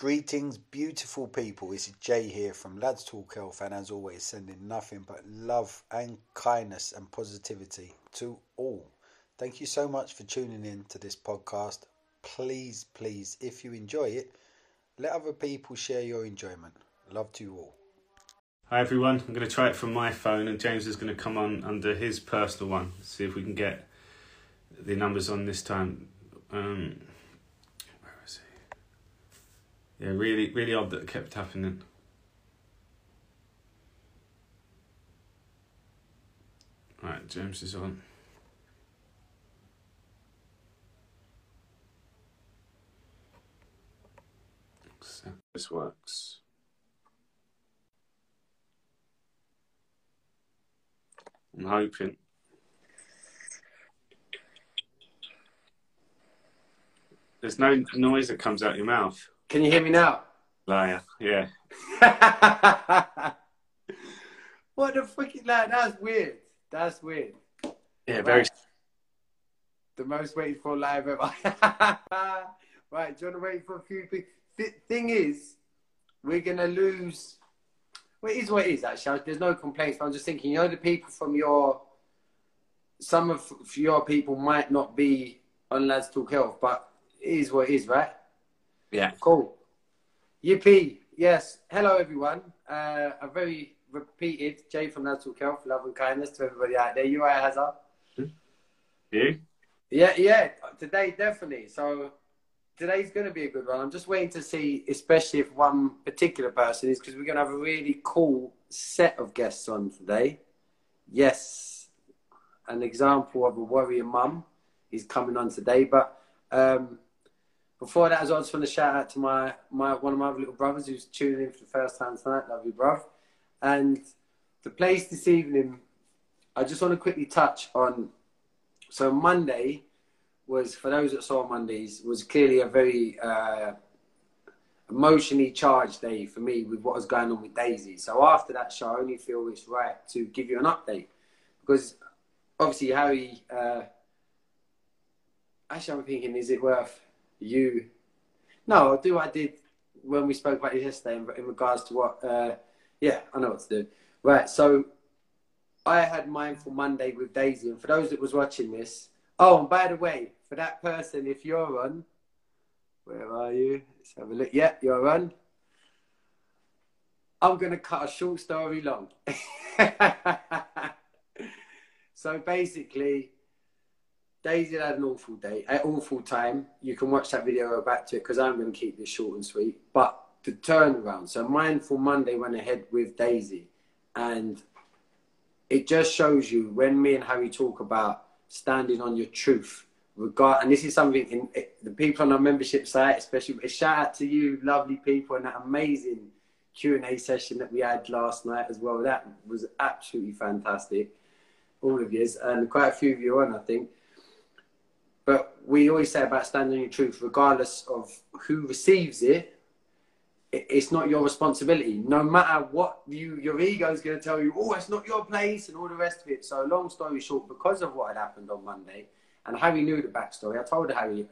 Greetings, beautiful people. Is Jay here from Lads Talk Health, and as always, sending nothing but love and kindness and positivity to all. Thank you so much for tuning in to this podcast. Please, please, if you enjoy it, let other people share your enjoyment. Love to you all. Hi everyone, I'm going to try it from my phone, and James is going to come on under his personal one. See if we can get the numbers on this time. Um, yeah, really, really odd that it kept happening. Right, James is on. So this works. I'm hoping. There's no noise that comes out your mouth. Can you hear me now? Liar, yeah. what the fucking like? That's weird. That's weird. Yeah, very. Right. The most waited for live ever. right, do you want to wait for a few people? Th- thing is, we're gonna lose. Well, it is what it is. Actually, there's no complaints. But I'm just thinking, you know, the people from your, some of your people might not be on Lads Talk Health, but it is what it is, right? Yeah. Cool. Yippee. Yes. Hello, everyone. Uh, a very repeated Jay from Natural Health, love and kindness to everybody out there. You are Hazard. You? Yeah, yeah. Today, definitely. So today's going to be a good one. I'm just waiting to see, especially if one particular person is, because we're going to have a really cool set of guests on today. Yes, an example of a warrior mum is coming on today, but um, before that, I just want to shout out to my, my one of my little brothers who's tuning in for the first time tonight. Love you, bruv. And the place this evening, I just want to quickly touch on. So Monday was, for those that saw Mondays, was clearly a very uh, emotionally charged day for me with what was going on with Daisy. So after that show, I only feel it's right to give you an update because obviously Harry. Uh, actually, I'm thinking, is it worth you. No, I'll do what I did when we spoke about it yesterday in, in regards to what. Uh, yeah, I know what to do. Right, so I had Mindful Monday with Daisy, and for those that was watching this, oh, and by the way, for that person, if you're on, where are you? Let's have a look. Yeah, you're on. I'm going to cut a short story long. so basically, Daisy had an awful day, an awful time. You can watch that video back to it because I'm going to keep this short and sweet. But the turnaround, so Mindful Monday went ahead with Daisy, and it just shows you when me and Harry talk about standing on your truth. Regard, and this is something in the people on our membership site, especially a shout out to you, lovely people, and that amazing Q and A session that we had last night as well. That was absolutely fantastic, all of yous, and quite a few of you on, I think but we always say about standing your truth, regardless of who receives it, it's not your responsibility. No matter what you, your ego is going to tell you, oh, it's not your place, and all the rest of it. So, long story short, because of what had happened on Monday, and Harry knew the backstory, I told Harry,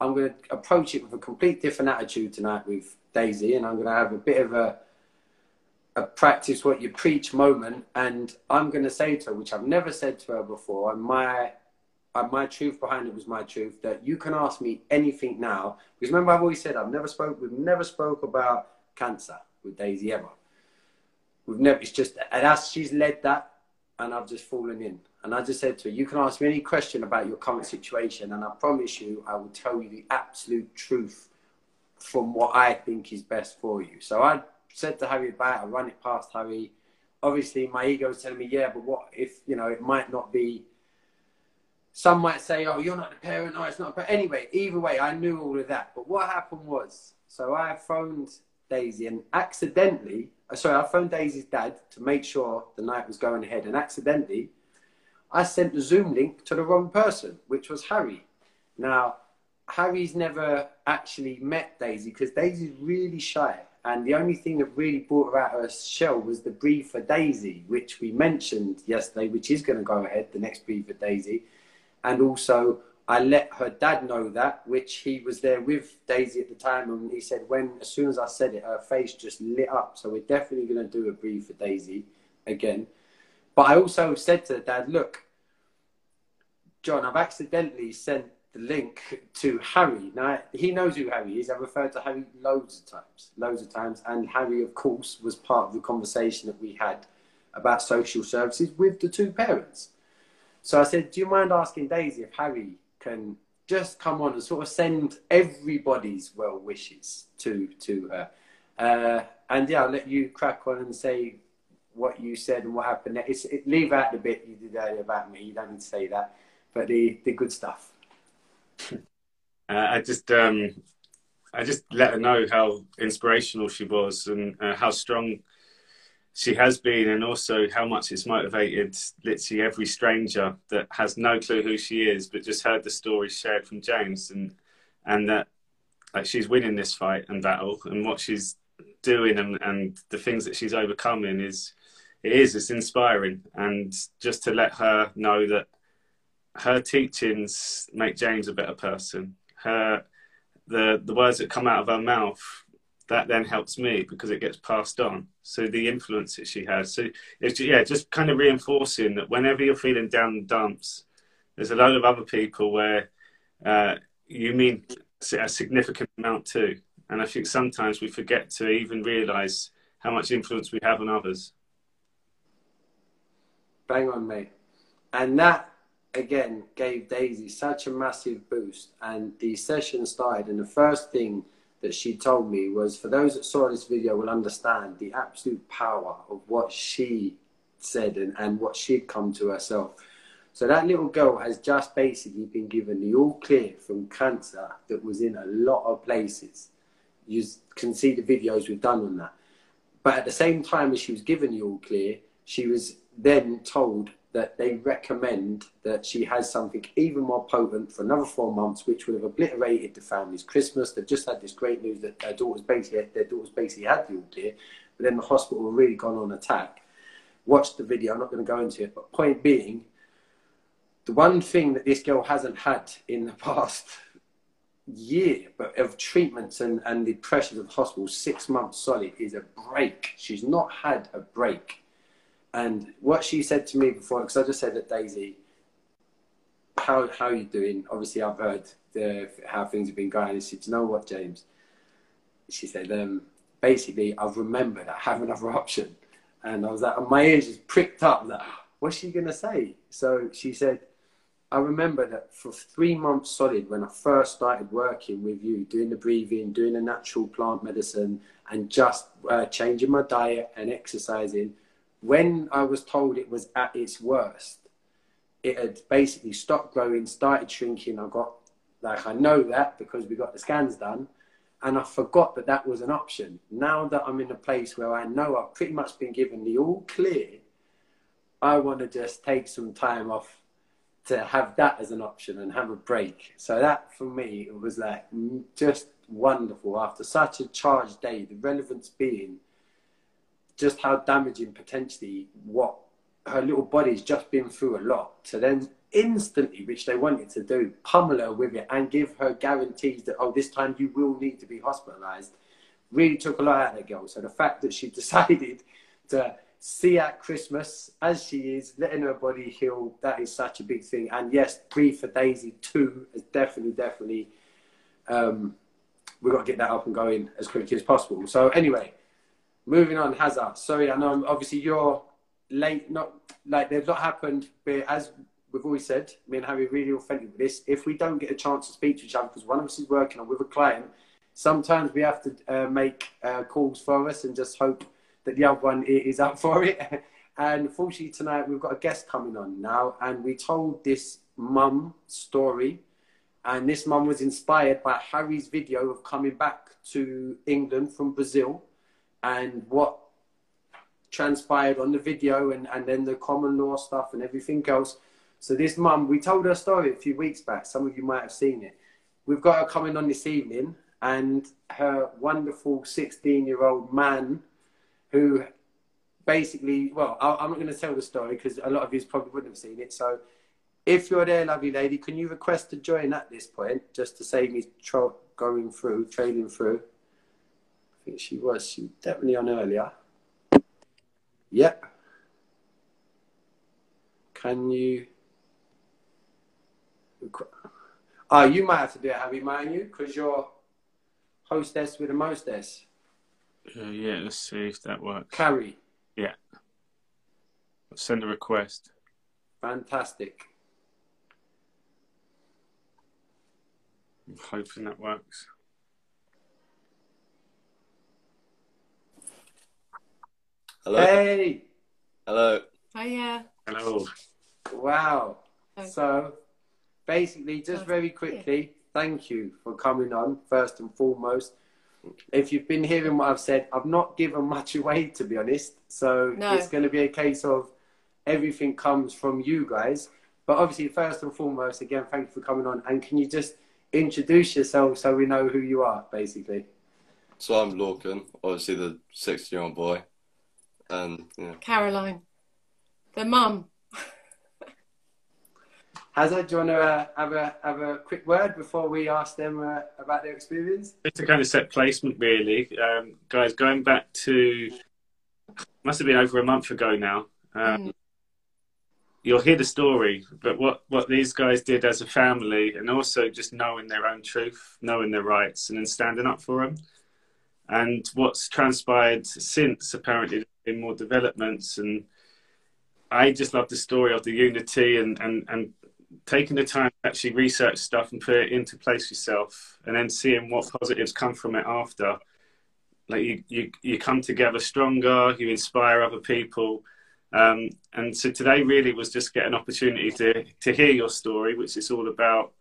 I'm going to approach it with a complete different attitude tonight with Daisy, and I'm going to have a bit of a a practice what you preach moment, and I'm going to say to her, which I've never said to her before, and my my truth behind it was my truth that you can ask me anything now. Because remember I've always said I've never spoke we've never spoke about cancer with Daisy ever we've never it's just and as she's led that and I've just fallen in. And I just said to her you can ask me any question about your current situation and I promise you I will tell you the absolute truth from what I think is best for you. So I said to Harry about it I run it past Harry. Obviously my ego is telling me yeah but what if you know it might not be some might say, oh, you're not the parent, no, it's not. But anyway, either way, I knew all of that. But what happened was, so I phoned Daisy and accidentally, uh, sorry, I phoned Daisy's dad to make sure the night was going ahead. And accidentally, I sent the Zoom link to the wrong person, which was Harry. Now, Harry's never actually met Daisy because Daisy's really shy. And the only thing that really brought her out of her shell was the Breathe for Daisy, which we mentioned yesterday, which is going to go ahead, the next Breathe for Daisy and also I let her dad know that, which he was there with Daisy at the time, and he said when as soon as I said it, her face just lit up. So we're definitely going to do a Breathe for Daisy again. But I also said to the dad, look, John, I've accidentally sent the link to Harry. Now he knows who Harry is. I've referred to Harry loads of times, loads of times, and Harry, of course, was part of the conversation that we had about social services with the two parents. So I said, Do you mind asking Daisy if Harry can just come on and sort of send everybody's well wishes to to her? Uh, and yeah, I'll let you crack on and say what you said and what happened. It's, it, leave out the bit you did earlier about me. You don't need to say that, but the the good stuff. Uh, I just um, I just let her know how inspirational she was and uh, how strong she has been, and also how much it's motivated literally every stranger that has no clue who she is, but just heard the story shared from James, and and that like she's winning this fight and battle, and what she's doing and, and the things that she's overcoming is it is it's inspiring, and just to let her know that her teachings make James a better person. Her the the words that come out of her mouth that then helps me because it gets passed on. So the influence that she has. So it's yeah, just kind of reinforcing that whenever you're feeling down the dumps, there's a lot of other people where uh, you mean a significant amount too. And I think sometimes we forget to even realise how much influence we have on others. Bang on, mate. And that again gave Daisy such a massive boost. And the session started, and the first thing that she told me was for those that saw this video will understand the absolute power of what she said and, and what she'd come to herself. So that little girl has just basically been given the all clear from cancer that was in a lot of places. You can see the videos we've done on that. But at the same time as she was given the all clear, she was then told that they recommend that she has something even more potent for another four months, which would have obliterated the family's Christmas. They've just had this great news that their daughter's basically their daughter's basically had the clear, but then the hospital were really gone on attack. Watch the video. I'm not going to go into it, but point being, the one thing that this girl hasn't had in the past year, but of treatments and, and the pressures of the hospital, six months solid, is a break. She's not had a break and what she said to me before, because I just said that Daisy, how how are you doing? Obviously, I've heard the, how things have been going. And she said, you know what, James? She said, um, basically, I've remembered I have another option. And I was like, my ears just pricked up. Like, what's she going to say? So she said, I remember that for three months solid, when I first started working with you, doing the breathing, doing the natural plant medicine, and just uh, changing my diet and exercising, when I was told it was at its worst, it had basically stopped growing, started shrinking. I got, like, I know that because we got the scans done, and I forgot that that was an option. Now that I'm in a place where I know I've pretty much been given the all clear, I want to just take some time off to have that as an option and have a break. So that for me, it was like just wonderful after such a charged day. The relevance being just how damaging potentially what her little body's just been through a lot. So then instantly, which they wanted to do, pummel her with it and give her guarantees that, oh, this time you will need to be hospitalized, really took a lot out of the girl. So the fact that she decided to see at Christmas as she is, letting her body heal, that is such a big thing. And yes, Breathe for Daisy too is definitely, definitely, um, we've got to get that up and going as quickly as possible. So anyway, moving on, Hazard. Sorry, I know obviously you're late. Not like they've not happened, but as we've always said, me and Harry really authentic with this. If we don't get a chance to speak to each other because one of us is working on with a client, sometimes we have to uh, make uh, calls for us and just hope that the other one is up for it. and fortunately tonight we've got a guest coming on now, and we told this mum story. And this mum was inspired by Harry's video of coming back to England from Brazil and what transpired on the video and, and then the common law stuff and everything else. So this mum, we told her story a few weeks back. Some of you might have seen it. We've got her coming on this evening and her wonderful 16 year old man who basically, well, I'm not going to tell the story because a lot of you probably wouldn't have seen it. So if you're there, lovely lady, can you request to join at this point, just to save me going through, trailing through? I think she was. She was definitely on earlier. Yep. Can you? Oh, you might have to do it, Harry, mightn't you? Because you're hostess with a mostess. Uh, yeah, let's see if that works. Carrie. Yeah. Send a request. Fantastic. I'm hoping that works. Hello. Hey. Hello. Hiya. Hello. Wow. Hi. So, basically, just very quickly, thank you for coming on, first and foremost. If you've been hearing what I've said, I've not given much away, to be honest. So, No. it's going to be a case of everything comes from you guys. But obviously, first and foremost, again, thank you for coming on. And can you just introduce yourself so we know who you are, basically? So I'm Lorcan, obviously the 16 year old boy. And, yeah. Caroline. The mum. Hazard, do you want to uh, have, a, have a quick word before we ask them uh, about their experience? Just to kind of set placement, really, um, guys. Going back to must have been over a month ago now. Um, Mm. You'll hear the story, but what what these guys did as a family, and also just knowing their own truth, knowing their rights, and then standing up for them. And what's transpired since apparently there's more developments, and I just love the story of the unity and and and taking the time to actually research stuff and put it into place yourself, and then seeing what positives come from it after. Like you, you, you come together stronger. You inspire other people, um, and so today really was just get an opportunity to to hear your story, which is all about.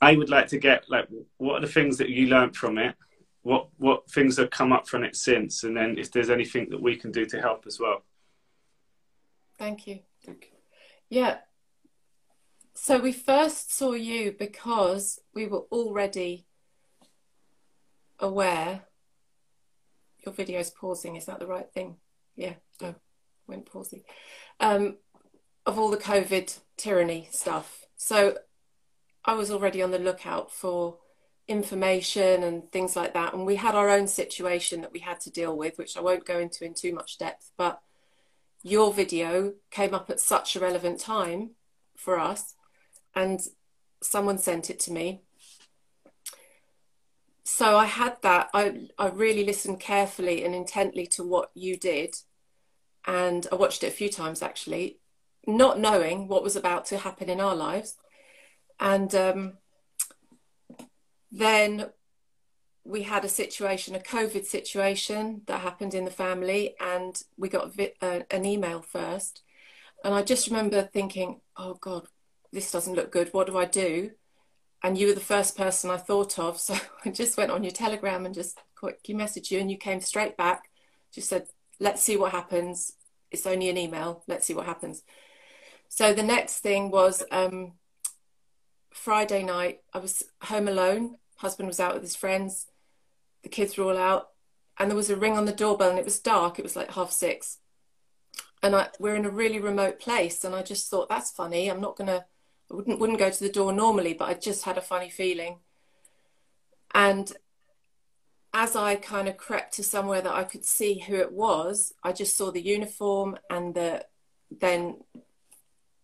I would like to get like what are the things that you learned from it, what what things have come up from it since, and then if there's anything that we can do to help as well. Thank you. Thank you. Yeah. So we first saw you because we were already aware. Your video's pausing, is that the right thing? Yeah. Oh, went pausing. Um, of all the COVID tyranny stuff. So I was already on the lookout for information and things like that. And we had our own situation that we had to deal with, which I won't go into in too much depth, but your video came up at such a relevant time for us and someone sent it to me. So i had that. I i really listened carefully and intently to what you did and i watched it a few times actually not knowing what was about to happen in our lives. And um, then we had a situation, a COVID situation that happened in the family, and we got uh, an email first. And I just remember thinking, oh God, this doesn't look good. What do I do? And you were the first person I thought of. So I just went on your Telegram and just quickly messaged you, and you came straight back. Just said, let's see what happens. It's only an email. Let's see what happens. So the next thing was um, Friday night, I was home alone. Husband was out with his friends the kids were all out and there was a ring on the doorbell and it was dark it was like half six. And I, we're in a really remote place and i just thought that's funny i'm not gonna i wouldn't wouldn't go to the door normally but i just had a funny feeling. And as i kind of crept to somewhere that i could see who it was i just saw the uniform and the then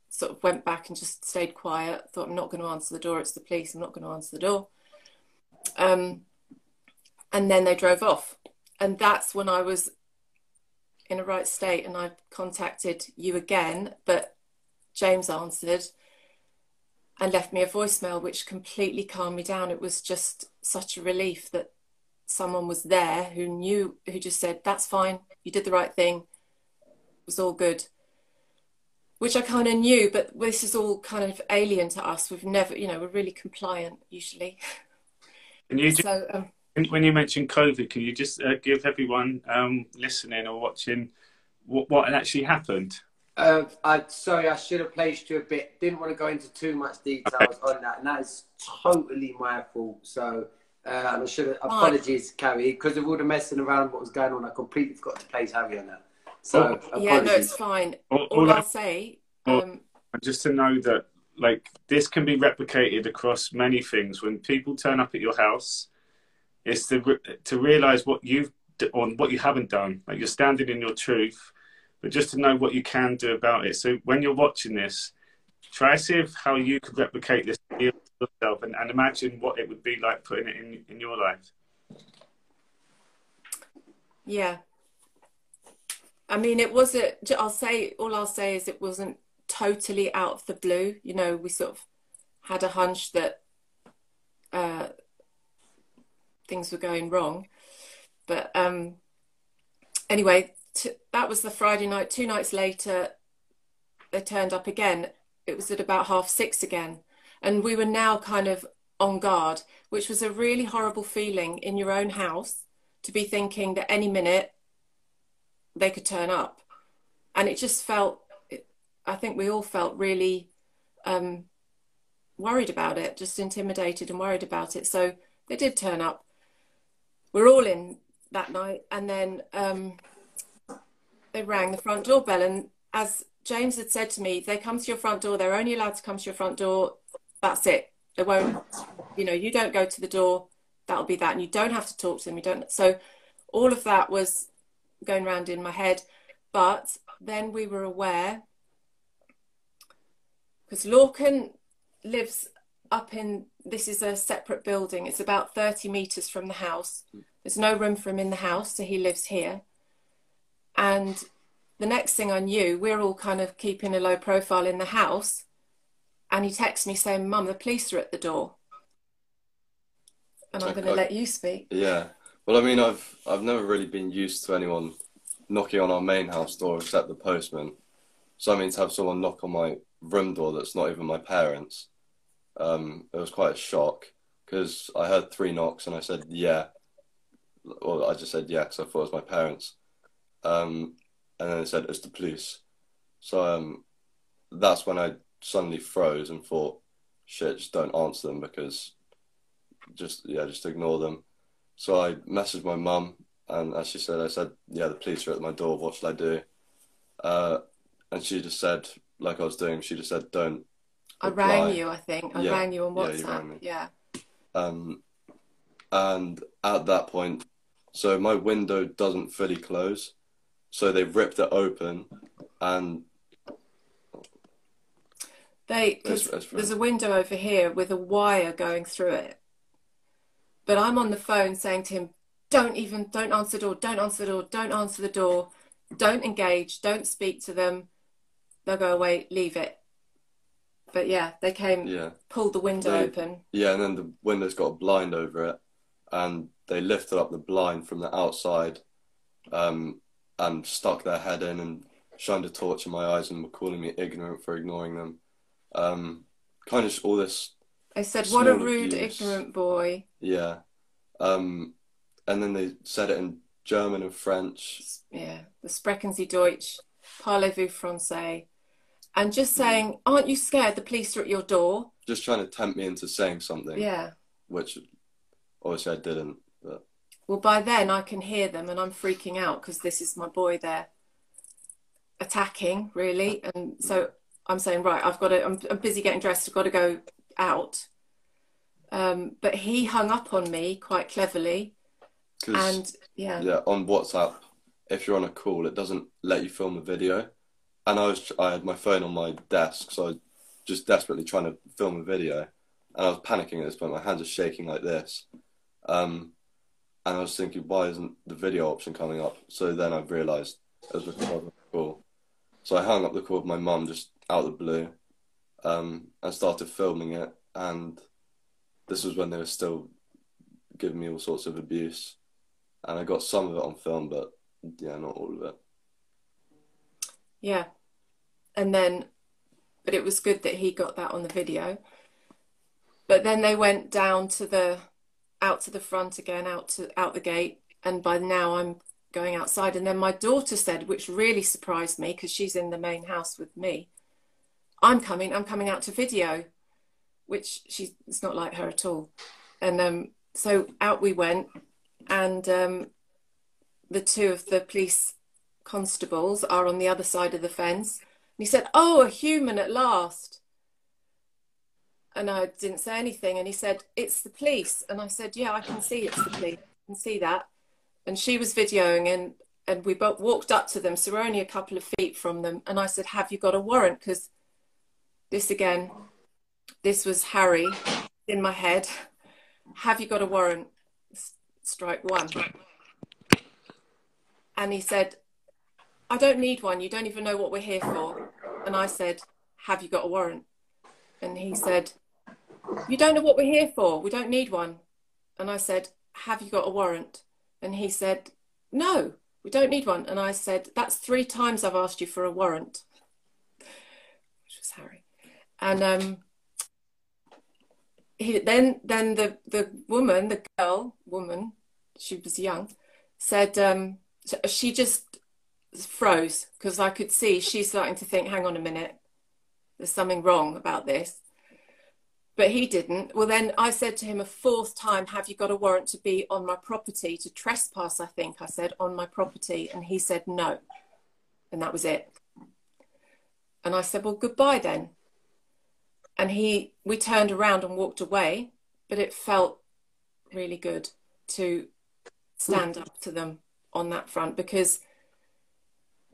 sort of went back and just stayed quiet thought i'm not going to answer the door it's the police i'm not going to answer the door um, and then they drove off. And that's when i was in a right state and i contacted you again but james answered and left me a voicemail which completely calmed me down. It was just such a relief that someone was there who knew who just said that's fine. You did the right thing. It was all good. Which i kind of knew but this is all kind of alien to us. We've never you know we're really compliant usually Can you just, so um, when you mentioned COVID, can you just uh, give everyone um, listening or watching what, what actually happened? Uh, I sorry, I should have placed you a bit. Didn't want to go into too much details on that, and that is totally my fault. So, uh, I should have apologies, Carrie, because of all the messing around, what was going on. I completely forgot to place Harry on that. So, Oh, yeah no it's fine All, all all I, i'll say all- um, just to know that like this can be replicated across many things. When people turn up at your house, it's to to realize what you've on what you haven't done. Like you're standing in your truth, but just to know what you can do about it. So when you're watching this, try to see if how you could replicate this yourself and, and imagine what it would be like putting it in in your life. Yeah. I mean, it wasn't, I'll say, all I'll say is it wasn't totally out of the blue. You know, we sort of had a hunch that uh, things were going wrong. But um, anyway, t- that was the Friday night. Two nights later, they turned up again. It was at about half six again. And we were now kind of on guard, which was a really horrible feeling in your own house to be thinking that any minute they could turn up. And it just felt, I think we all felt really um, worried about it, just intimidated and worried about it. So they did turn up. We're all in that night. And then um, they rang the front doorbell. And as James had said to me, they come to your front door, they're only allowed to come to your front door. That's it. They won't, you know, you don't go to the door that'll be that and you don't have to talk to them you don't so all of that was going around in my head but then we were aware because Lorcan lives up in this is a separate building it's about 30 meters from the house there's no room for him in the house so he lives here and the next thing I knew we're all kind of keeping a low profile in the house and he texts me saying mum the police are at the door and I'm going to let you speak. Yeah. Well, I mean, I've I've never really been used to anyone knocking on our main house door except the postman. So I mean, to have someone knock on my room door that's not even my parents, um, it was quite a shock because I heard three knocks and I said yeah, or I just said yeah because I thought it was my parents, um, and then they said it's the police. So um, that's when I suddenly froze and thought, shit, just don't answer them because just yeah, just ignore them. So I messaged my mum, and as she said, I said, yeah, the police are at my door. What should I do? Uh, and she just said, like I was doing, she just said, don't. I rang you, I think. I yeah, rang you on WhatsApp. Yeah. yeah. Um, and at that point, so my window doesn't fully close, so they ripped it open, and they cause there's a window over here with a wire going through it. But I'm on the phone saying to him, don't even, don't answer the door, don't answer the door, don't answer the door, don't engage, don't speak to them. They'll go away, leave it. But yeah, they came, yeah. pulled the window they, open. Yeah, and then the window's got a blind over it. And they lifted up the blind from the outside um, and stuck their head in and shined a torch in my eyes and were calling me ignorant for ignoring them. Um, kind of all this I said, "What a rude, abuse. ignorant boy." Yeah, um, and then they said it in German and French. Yeah, the Sprechen Sie Deutsch, parlez-vous français, and just saying, "Aren't you scared? The police are at your door." Just trying to tempt me into saying something. Yeah. Which, obviously, I didn't. But well, by then I can hear them, and I'm freaking out because this is my boy there attacking really, and so I'm saying, right, I've got to. I'm, I'm busy getting dressed. I've got to go out. Um, but he hung up on me quite cleverly. And yeah. Yeah, on WhatsApp, if you're on a call, it doesn't let you film a video. And I was, I had my phone on my desk, so I was just desperately trying to film a video. And I was panicking at this point. My hands are shaking like this. Um, and I was thinking, why isn't the video option coming up? So then I realised it was because of the call. So I hung up the call with my mum just out of the blue um, and started filming it. And this was when they were still giving me all sorts of abuse, and I got some of it on film, but yeah, not all of it. Yeah, and then, but it was good that he got that on the video. But then they went down to the, out to the front again, out to out the gate, and by now I'm going outside. And then my daughter said, which really surprised me because she's in the main house with me, I'm coming, I'm coming out to video, which she's it's not like her at all. And um, so out we went, and um, the two of the police constables are on the other side of the fence. And he said, "Oh, a human at last." and I didn't say anything. And he said, It's the police. And I said, Yeah, I can see it's the police. I can see that. And she was videoing, and, and we both walked up to them. So we're only a couple of feet from them. And I said, Have you got a warrant? Because this again, this was Harry in my head. Have you got a warrant? Strike one. And he said, I don't need one. You don't even know what we're here for. And I said, Have you got a warrant? And he said, You don't know what we're here for. We don't need one. And I said, Have you got a warrant? And he said, No, we don't need one. And I said, That's three times I've asked you for a warrant. Which was Harry. And um, he, then then the, the woman, the girl, woman, she was young, said um, she just froze because I could see she's starting to think, hang on a minute, there's something wrong about this. But he didn't. Well, then I said to him a fourth time, Have you got a warrant to be on my property, to trespass? I think I said, on my property. And he said, No. And that was it. And I said, Well, goodbye then. And he, we turned around and walked away, but it felt really good to stand up to them on that front because,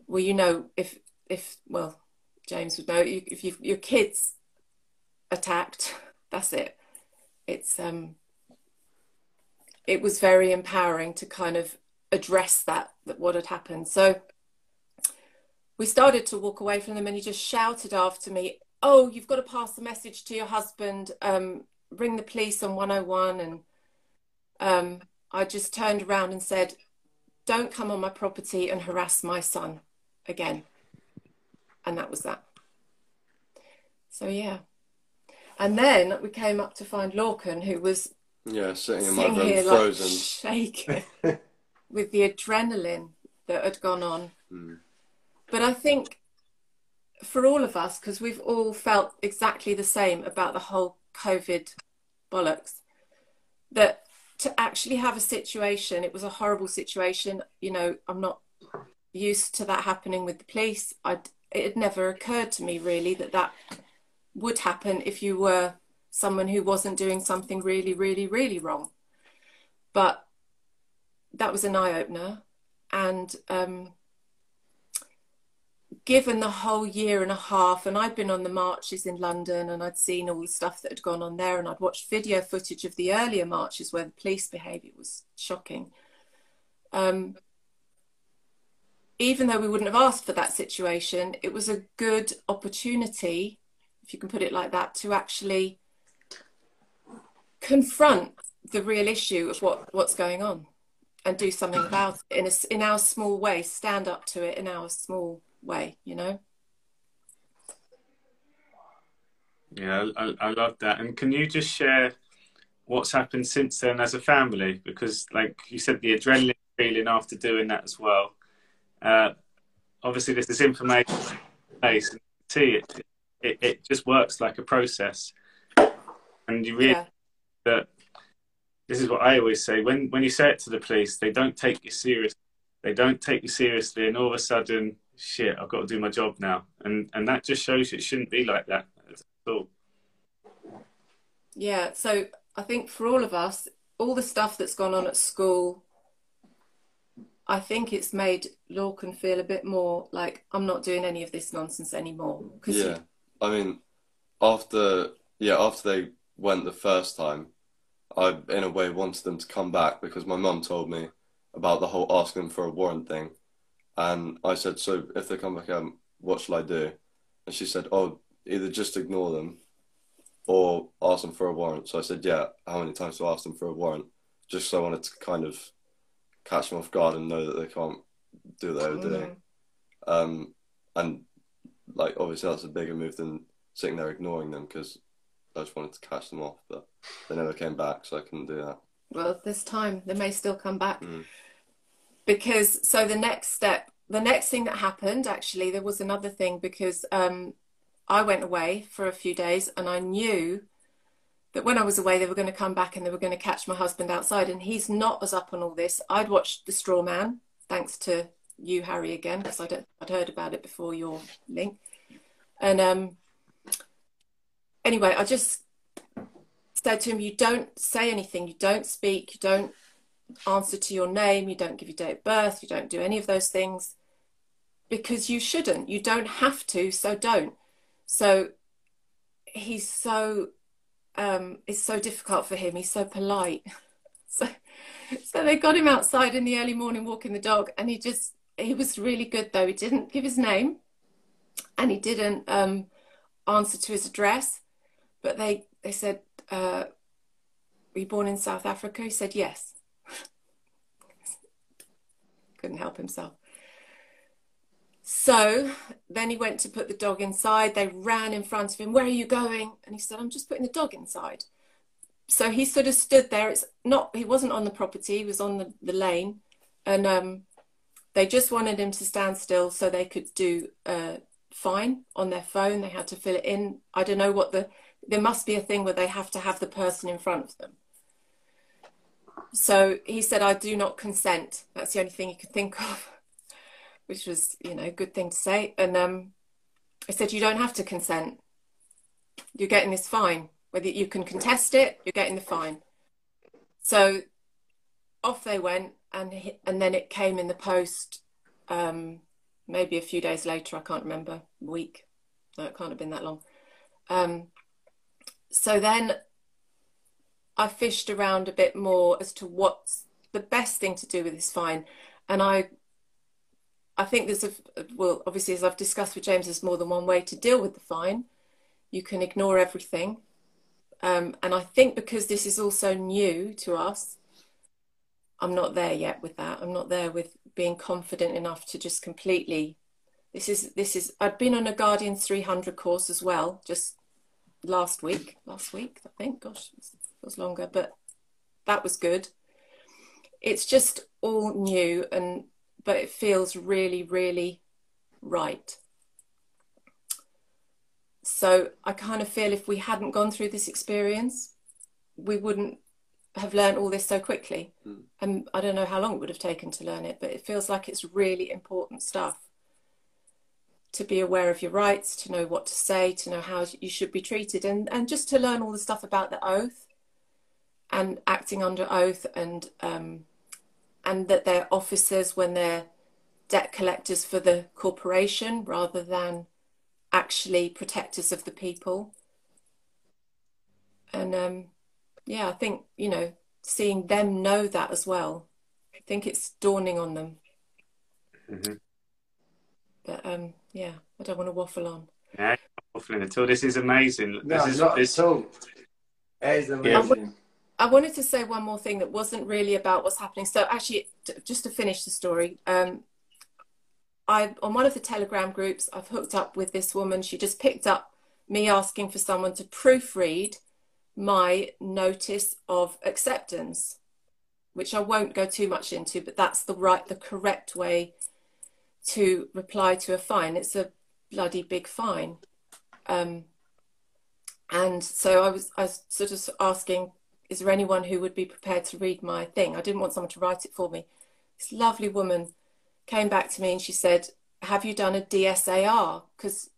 well, you know, if, if, well, James would know if you, your kids attacked, that's it. It's um, it was very empowering to kind of address that that what had happened. So we started to walk away from them, and he just shouted after me, "Oh, you've got to pass the message to your husband. Um, ring the police on 101." And um, I just turned around and said, "Don't come on my property and harass my son again." and that was that. So yeah, and then we came up to find Lorcan, who was yeah sitting in my room here, frozen, like, shaking with the adrenaline that had gone on. Mm. But I think for all of us, because we've all felt exactly the same about the whole COVID bollocks, that to actually have a situation, it was a horrible situation. You know, I'm not used to that happening with the police. I it had never occurred to me really that that would happen if you were someone who wasn't doing something really, really, really wrong. But that was an eye opener. And um, given the whole year and a half, and I'd been on the marches in London and I'd seen all the stuff that had gone on there, and I'd watched video footage of the earlier marches where the police behaviour was shocking. Um, even though we wouldn't have asked for that situation, it was a good opportunity, if you can put it like that, to actually confront the real issue of what, what's going on and do something about it in, a, in our small way, stand up to it in our small way, you know? Yeah, I, I love that. And can you just share what's happened since then as a family? Because, like you said, the adrenaline feeling after doing that as well uh, obviously, there's this information base, and see it, it, it just works like a process, and you really yeah. that. This is what I always say when when you say it to the police, they don't take you seriously. They don't take you seriously, and all of a sudden, shit, I've got to do my job now, and and that just shows it shouldn't be like that at all. Yeah, so I think for all of us, all the stuff that's gone on at school, I think it's made Lorcan feel a bit more like I'm not doing any of this nonsense anymore. yeah, I mean, after yeah, after they went the first time, I in a way wanted them to come back because my mum told me about the whole asking for a warrant thing, and I said, so if they come back, um, what shall I do? And she said, oh, either just ignore them, or ask them for a warrant. So I said, yeah, how many times to ask them for a warrant? Just so I wanted to kind of catch them off guard and know that they can't do what they were doing. Mm-hmm. Um, and like obviously that's a bigger move than sitting there ignoring them because I just wanted to catch them off, but they never came back, so I couldn't do that. Well, this time they may still come back mm. Because so the next step, the next thing that happened actually, there was another thing because um, I went away for a few days and I knew that when I was away, they were going to come back and they were going to catch my husband outside. And he's not as up on all this. I'd watched The Straw Man, thanks to you, Harry, again, because I'd, I'd heard about it before your link. And um, anyway, I just said to him, You don't say anything, you don't speak, you don't answer to your name, you don't give your date of birth, you don't do any of those things because you shouldn't. You don't have to, so don't. So he's so um, it's so difficult for him. He's so polite. so so they got him outside in the early morning walking the dog, and he just he was really good though. He didn't give his name, and he didn't um, answer to his address. But they they said, uh, "Were you born in South Africa?" He said, "Yes." Couldn't help himself. So then he went to put the dog inside. They ran in front of him. Where are you going? And he said, I'm just putting the dog inside. So he sort of stood there. It's not, he wasn't on the property, he was on the, the lane. And um, they just wanted him to stand still so they could do a fine on their phone. They had to fill it in. I don't know what the, there must be a thing where they have to have the person in front of them. So he said, I do not consent. That's the only thing he could think of which was, you know, a good thing to say. And um, I said, you don't have to consent. You're getting this fine. Whether you can contest it, you're getting the fine. So off they went, and and then it came in the post. Um, maybe a few days later, I can't remember. A week. No, it can't have been that long. Um, so then I fished around a bit more as to what's the best thing to do with this fine, and I I think there's a well, obviously, as I've discussed with James, there's more than one way to deal with the fine. You can ignore everything, um, and I think because this is also new to us, I'm not there yet with that. I'm not there with being confident enough to just completely. This is this is. I'd been on a Guardians 300 course as well, just last week. Last week, I think. Gosh, it was longer, but that was good. It's just all new and but it feels really, really right. So I kind of feel if we hadn't gone through this experience, we wouldn't have learned all this so quickly. Mm. And I don't know how long it would have taken to learn it, but it feels like it's really important stuff to be aware of your rights, to know what to say, to know how you should be treated, and, and just to learn all the stuff about the oath and acting under oath and um, and that they're officers when they're debt collectors for the corporation rather than actually protectors of the people. And um, yeah, I think, you know, seeing them know that as well, I think it's dawning on them. Mm-hmm. But um, yeah, I don't want to waffle on. Yeah, waffling at all. This is amazing. No, this is, not this... at all. It is amazing. I wanted to say one more thing that wasn't really about what's happening. So actually, just to finish the story, um, I on one of the Telegram groups, I've hooked up with this woman. She just picked up me asking for someone to proofread my notice of acceptance, which I won't go too much into, but that's the right, the correct way to reply to a fine. It's a bloody big fine. Um, and so I was, I was sort of asking is there anyone who would be prepared to read my thing? I didn't want someone to write it for me. This lovely woman came back to me and she said, Have you done a DSAR? Because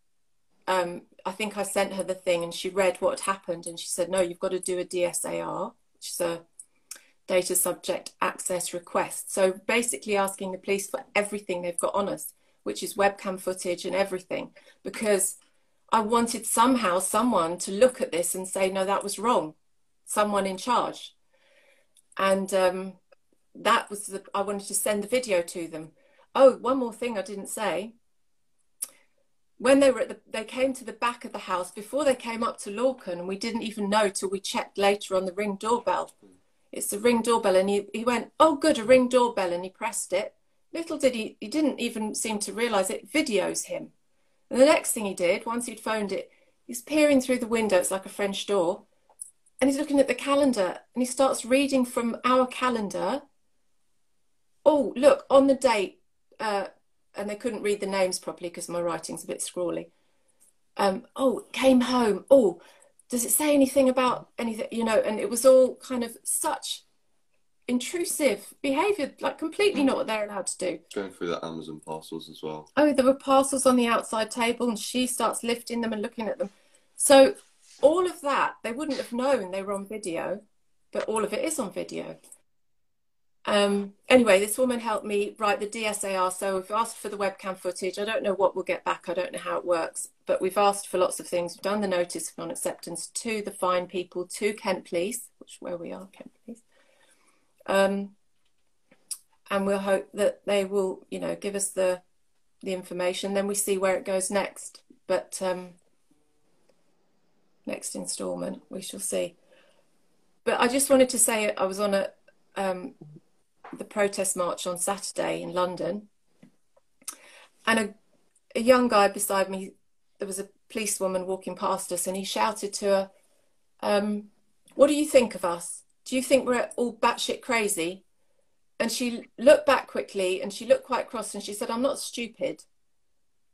um, I think I sent her the thing and she read what had happened and she said, No, you've got to do a DSAR, which is a data subject access request. So basically asking the police for everything they've got on us, which is webcam footage and everything, because I wanted somehow someone to look at this and say, No, that was wrong someone in charge. And um, that was the, I wanted to send the video to them. Oh, one more thing I didn't say. When they were at the, they came to the back of the house before they came up to Lorcan, and we didn't even know till we checked later on the ring doorbell. It's the ring doorbell, and he, he went, "Oh, good, a ring doorbell," and he pressed it. Little did he, he didn't even seem to realise it videos him. And the next thing he did, once he'd phoned it, he's peering through the window. It's like a French door, and he's looking at the calendar and he starts reading from our calendar. Oh, look, on the date, uh, and they couldn't read the names properly because my writing's a bit scrawly. Um, oh, came home. Oh, does it say anything about anything? You know, and it was all kind of such intrusive behavior, like completely not what they're allowed to do. Going through the Amazon parcels as well. Oh, there were parcels on the outside table, and she starts lifting them and looking at them. So all of that, they wouldn't have known they were on video, but all of it is on video. Um, anyway, this woman helped me write the DSAR. So we've asked for the webcam footage. I don't know what we'll get back. I don't know how it works, but we've asked for lots of things. We've done the notice of non-acceptance to the fine people, to Kent Police, which where we are, Kent Police. Um, and we'll hope that they will, you know, give us the the information. Then we see where it goes next. But um, next instalment, we shall see. But I just wanted to say I was on a um, the protest march on Saturday in London, and a, a young guy beside me, there was a policewoman walking past us, and he shouted to her, um, "What do you think of us? Do you think we're all batshit crazy?" And she looked back quickly, and she looked quite cross, and she said, "I'm not stupid."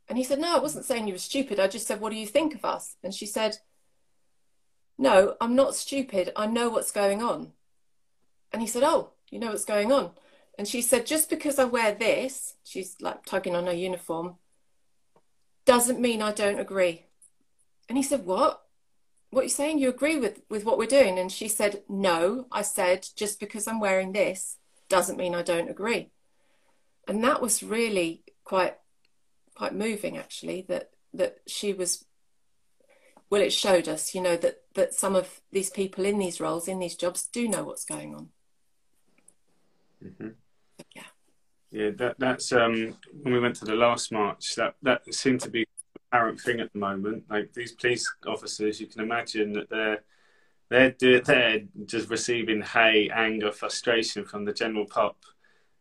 And he said, "No, I wasn't saying you were stupid. I just said, what do you think of us?" And she said, "No, I'm not stupid. I know what's going on." And he said, "Oh." you know what's going on. And she said, just because I wear this, she's like tugging on her uniform, doesn't mean I don't agree. And he said, what? What are you saying? You agree with, with what we're doing? And she said, no, I said, just because I'm wearing this doesn't mean I don't agree. And that was really quite, quite moving actually, that, that she was, well, it showed us, you know, that, that some of these people in these roles, in these jobs do know what's going on. Mm-hmm. Yeah. Yeah, that, that's um, when we went to the last march. That that seemed to be an apparent thing at the moment. Like these police officers, you can imagine that they're they're they're just receiving hate, anger, frustration from the general pop,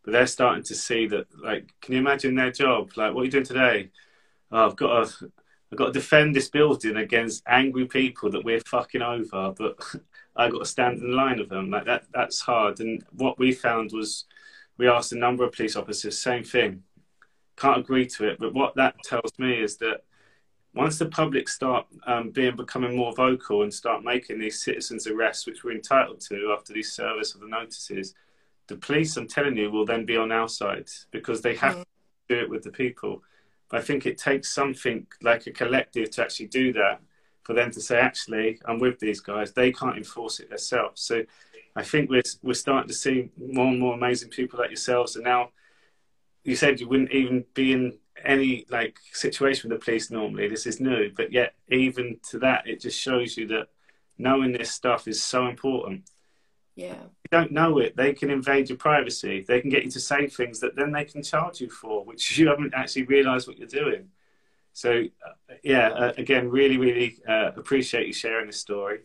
but they're starting to see that. Like, can you imagine their job? Like, what are you doing today? Oh, I've got to I've got to defend this building against angry people that we're fucking over, but I got to stand in line with them. Like that, that's hard. And what we found was, we asked a number of police officers, same thing. Can't agree to it, but what that tells me is that once the public start um, being becoming more vocal and start making these citizens arrests, which we're entitled to after the service of the notices, the police, I'm telling you, will then be on our side because they have mm. to do it with the people. I think it takes something like a collective to actually do that for them to say, actually, I'm with these guys. They can't enforce it themselves. So I think we're, we're starting to see more and more amazing people like yourselves. And now you said you wouldn't even be in any like situation with the police normally. This is new, but yet even to that, it just shows you that knowing this stuff is so important. Yeah. you don't know it, they can invade your privacy. They can get you to say things that then they can charge you for, which you haven't actually realised what you're doing. So, uh, yeah, uh, again, really, really uh, appreciate you sharing this story.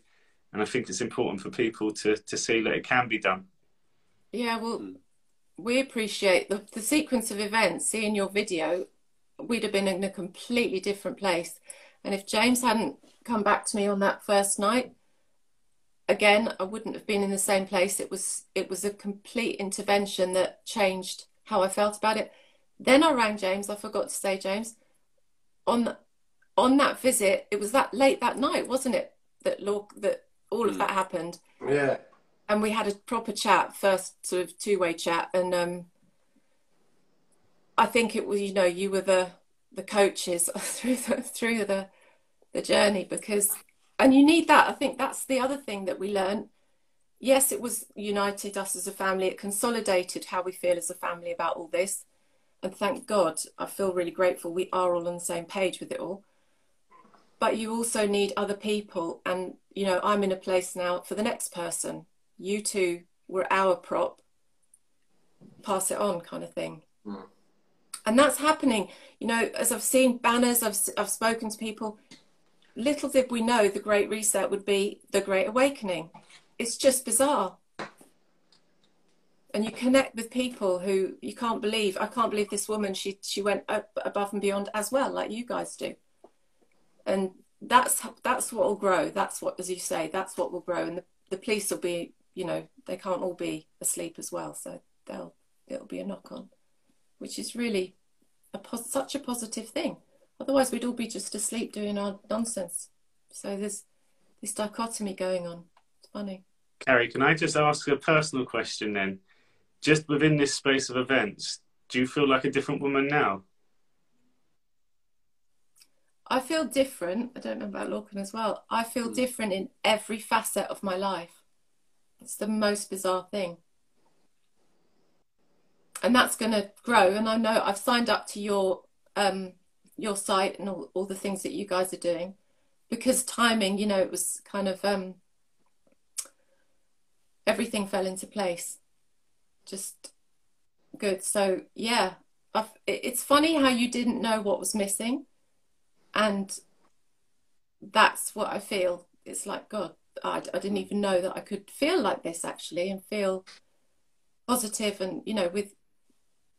And I think it's important for people to, to see that it can be done. Yeah, well, we appreciate the, the sequence of events. Seeing your video, we'd have been in a completely different place. And if James hadn't come back to me on that first night, again, I wouldn't have been in the same place. It was it was a complete intervention that changed how I felt about it. Then I rang James. I forgot to say, James, on on that visit, it was that late that night, wasn't it? That law that all of hmm. that happened. Yeah. And we had a proper chat, first sort of two way chat, and um, I think it was you know you were the the coaches through the through the the journey because and you need that. I think that's the other thing that we learned. Yes, it was united us as a family. It consolidated how we feel as a family about all this and thank God, I feel really grateful we are all on the same page with it all. But you also need other people, and you know, I'm in a place now for the next person. You two were our prop, pass it on, kind of thing. Mm. And that's happening. You know, as I've seen banners, I've, I've spoken to people. Little did we know the Great Reset would be the Great Awakening. It's just bizarre and you connect with people who you can't believe. I can't believe this woman. She she went up above and beyond as well, like you guys do. And that's that's what will grow. That's what, as you say, that's what will grow. And the, the police will be, you know, they can't all be asleep as well. So they'll it'll be a knock on, which is really a such a positive thing. Otherwise, we'd all be just asleep doing our nonsense. So there's this dichotomy going on. It's funny. Carrie, can I just ask a personal question then? just within this space of events, do you feel like a different woman now? I feel different. I don't know about Lorcan as well. I feel Mm. different in every facet of my life. It's the most bizarre thing. And that's going to grow. And I know I've signed up to your um, your site and all, all the things that you guys are doing because timing, you know, it was kind of um, everything fell into place. Just good. So yeah, I've, it's funny how you didn't know what was missing, and that's what I feel. It's like God, I, I didn't even know that I could feel like this actually, and feel positive, and you know, with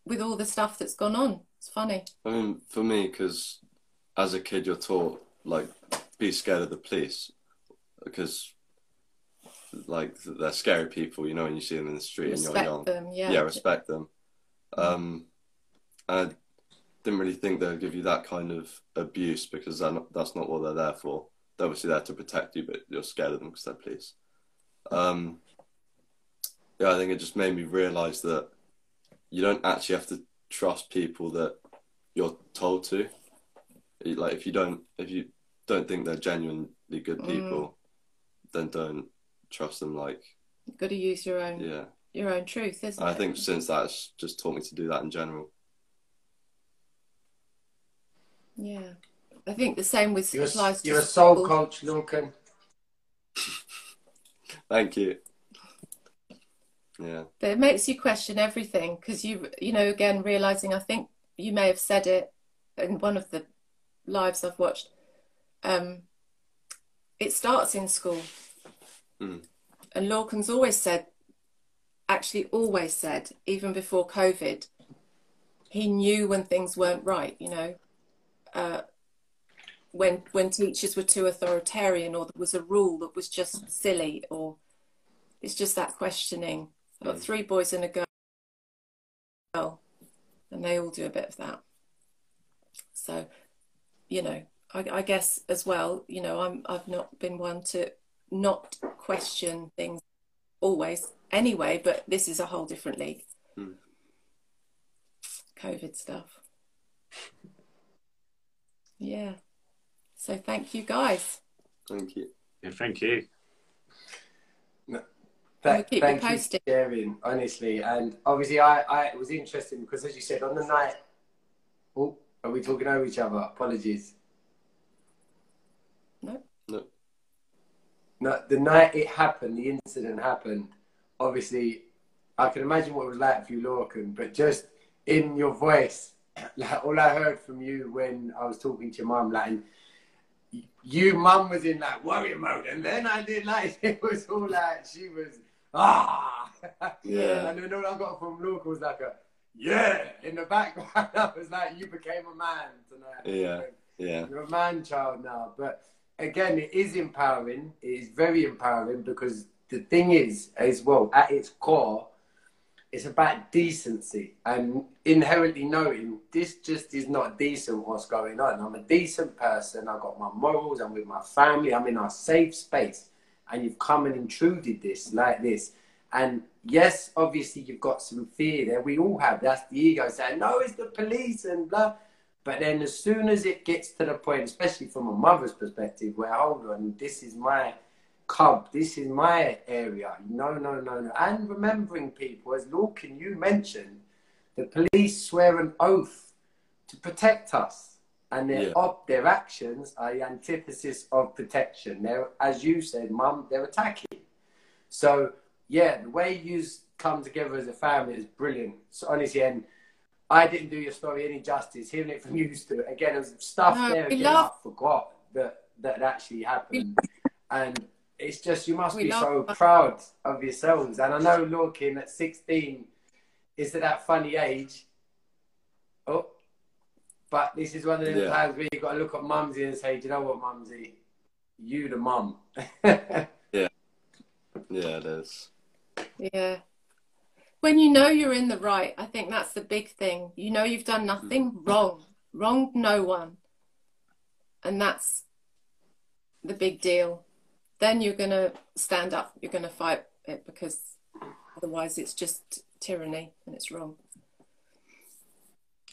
with all the stuff that's gone on. It's funny. I mean, for me, because as a kid, you're taught like be scared of the police because like they're scary people. You know, when you see them in the street and you're Respect young. them, yeah. yeah, respect them. Um, and I didn't really think they'd give you that kind of abuse because not, that's not what they're there for. They're obviously there to protect you, but you're scared of them because they're police. Um, yeah, I think it just made me realize that you don't actually have to trust people that you're told to. Like if you don't, if you don't think they're genuinely good mm. people, then don't trust them. Like You've got to use your own yeah, your own truth, isn't I it? think since that's just taught me to do that in general. Yeah. I think the same with You're, applies to you're a soul school. coach, Lorcan. Thank you. Yeah. But it makes you question everything because you, you know, again, realizing I think you may have said it in one of the lives I've watched. Um, it starts in school. Mm. And Lorcan's always said, actually, always said, even before COVID, he knew when things weren't right, you know, uh, when when teachers were too authoritarian or there was a rule that was just silly or it's just that questioning. I've got three boys and a girl, and they all do a bit of that. So, you know, I, I guess as well, you know, I'm I've not been one to not question things always anyway, but this is a whole different league. Hmm. COVID stuff. Yeah. So thank you guys. Thank you. Yeah, thank you. We'll keep you thank you posted. for sharing, honestly. And obviously, I, I it was interesting because, as you said, on the night. Oh, are we talking over each other? Apologies. No. No. No, the night it happened, the incident happened. Obviously, I can imagine what it was like for you, Lorcan, but just in your voice, like all I heard from you when I was talking to your mum, like, and you, mum was in like warrior mode, and then I did like it was all like she was ah, Yeah. and then all I got from Lorcan was like a yeah in the background. I was like, you became a man tonight. Yeah. Yeah. You're a man child now. But again, it is empowering. It is very empowering because the thing is, as well, at its core, it's about decency and inherently knowing this just is not decent what's going on. I'm a decent person. I've got my morals. I'm with my family. I'm in our safe space. And you've come and intruded this like this. And yes, obviously, you've got some fear there. We all have. That's the ego saying, no, it's the police and blah. But then as soon as it gets to the point, especially from a mother's perspective, where hold on, this is my cub, this is my area. No, no, no, no. And remembering people, as Lorcan, you mentioned, the police swear an oath to protect us. And their Yeah. op, their actions are the antithesis of protection. They're, as you said, Mum, they're attacking. So yeah, the way you come together as a family is brilliant. So honestly, and I didn't do your story any justice. Hearing it from you, Stu, again, there's stuff No, there we again love- I forgot that that actually happened, and it's just you must We be love- so proud of yourselves. And I know Lorcan at 16 is at that funny age. Oh, but this is one of the Yeah. times where you've got to look at Mumsy and say, "Do you know what, Mumsy? You the mum." Yeah, Yeah, it is. Yeah. When you know you're in the right, I think that's the big thing. You know you've done nothing mm. wrong, wronged no one. And that's the big deal. Then you're going to stand up, you're going to fight it because otherwise it's just tyranny and it's wrong.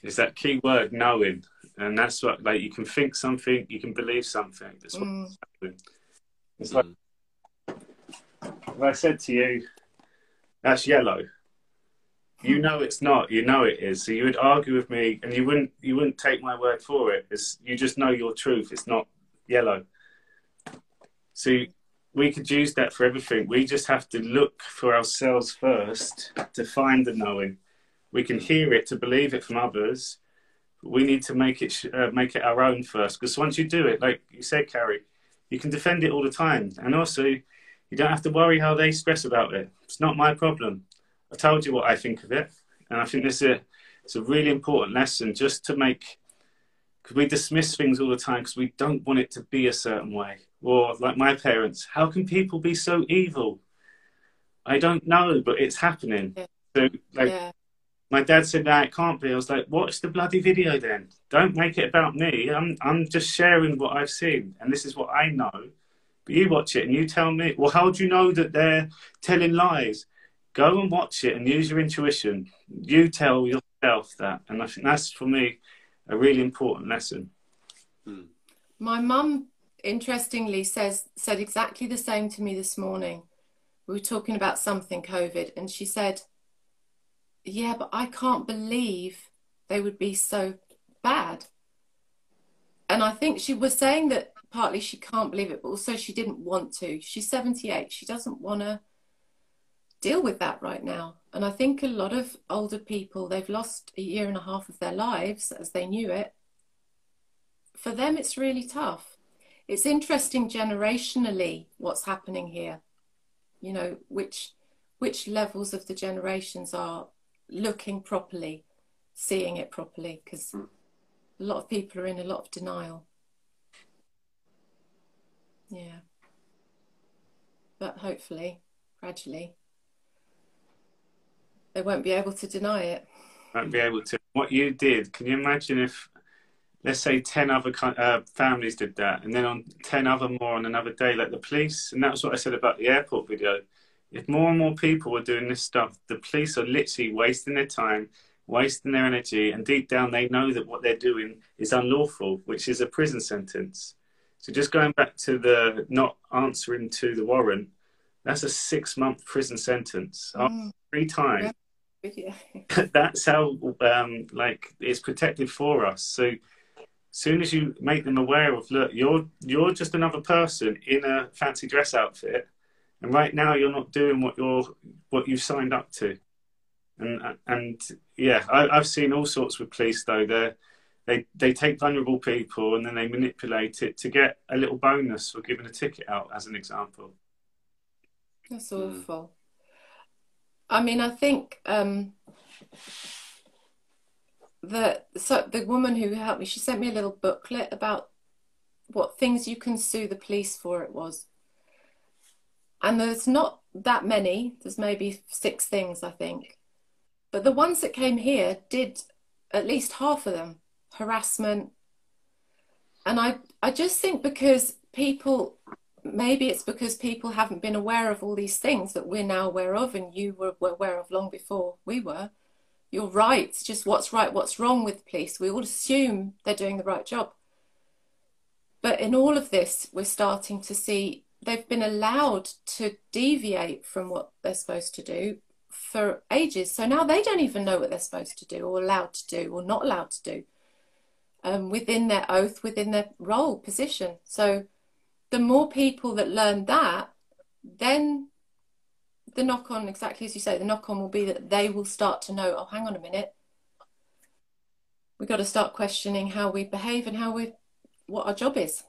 It's that key word knowing. and that's what like you can think something, you can believe something. That's what Mm. happening. It's like if I said to you, "That's yellow." You know it's not. You know it is. So you would argue with me, and you wouldn't. You wouldn't take my word for it. It's, you just know your truth. It's not yellow. So we could use that for everything. We just have to look for ourselves first to find the knowing. We can hear it to believe it from others. But we need to make it uh, make it our own first. Because once you do it, like you said, Carrie, you can defend it all the time, and also you don't have to worry how they stress about it. It's not my problem. I told you what I think of it, and I think this is a, it's a really important lesson just to make because we dismiss things all the time because we don't want it to be a certain way. Or like my parents, how can people be so evil? I don't know, but it's happening. Yeah. So like yeah. My dad said that it can't be. I was like, watch the bloody video then. Don't make it about me. I'm I'm just sharing what I've seen, and this is what I know. But you watch it and you tell me. Well, how do you know that they're telling lies? Go and watch it and use your intuition. You tell yourself that, and I think that's for me a really important lesson. Hmm. My mum, interestingly, says said exactly the same to me this morning. We were talking about something COVID, and she said, "Yeah, but I can't believe they would be so bad." And I think she was saying that partly she can't believe it, but also she didn't want to. She's 78. She doesn't want to deal with that right now. And I think a lot of older people, they've lost a year and a half of their lives as they knew it. For them, it's really tough. It's interesting generationally what's happening here. You know, which which levels of the generations are looking properly, seeing it properly, because a lot of people are in a lot of denial. Yeah. But hopefully, gradually, they won't be able to deny it. Won't be able to. What you did, can you imagine if, let's say, 10 other uh, families did that, and then on 10 other more on another day, like the police? And that's what I said about the airport video. If more and more people were doing this stuff, the police are literally wasting their time, wasting their energy, and deep down they know that what they're doing is unlawful, which is a prison sentence. So just going back to the not answering to the warrant, that's a six month prison sentence. Mm, three times, yeah. that's how um, like it's protected for us. So soon as you make them aware of, look, you're you're just another person in a fancy dress outfit, and right now you're not doing what you're what you've signed up to. And and yeah, I, I've seen all sorts with police though. They they they take vulnerable people and then they manipulate it to get a little bonus for giving a ticket out, as an example. That's Mm. awful. I mean, I think um, the so the woman who helped me, she sent me a little booklet about what things you can sue the police for. It was, and there's not that many. There's maybe six things, I think, but the ones that came here did at least half of them harassment, and I I just think because people maybe it's because people haven't been aware of all these things that we're now aware of and you were, were aware of long before we were. You're right just what's right what's wrong with the police? We all assume they're doing the right job. But in all of this we're starting to see they've been allowed to deviate from what they're supposed to do for ages so now they don't even know what they're supposed to do or allowed to do or not allowed to do um, within their oath within their role position so the more people that learn that, then the knock on, exactly as you say, the knock on will be that they will start to know, oh, hang on a minute. We've got to start questioning how we behave and how we, what our job is.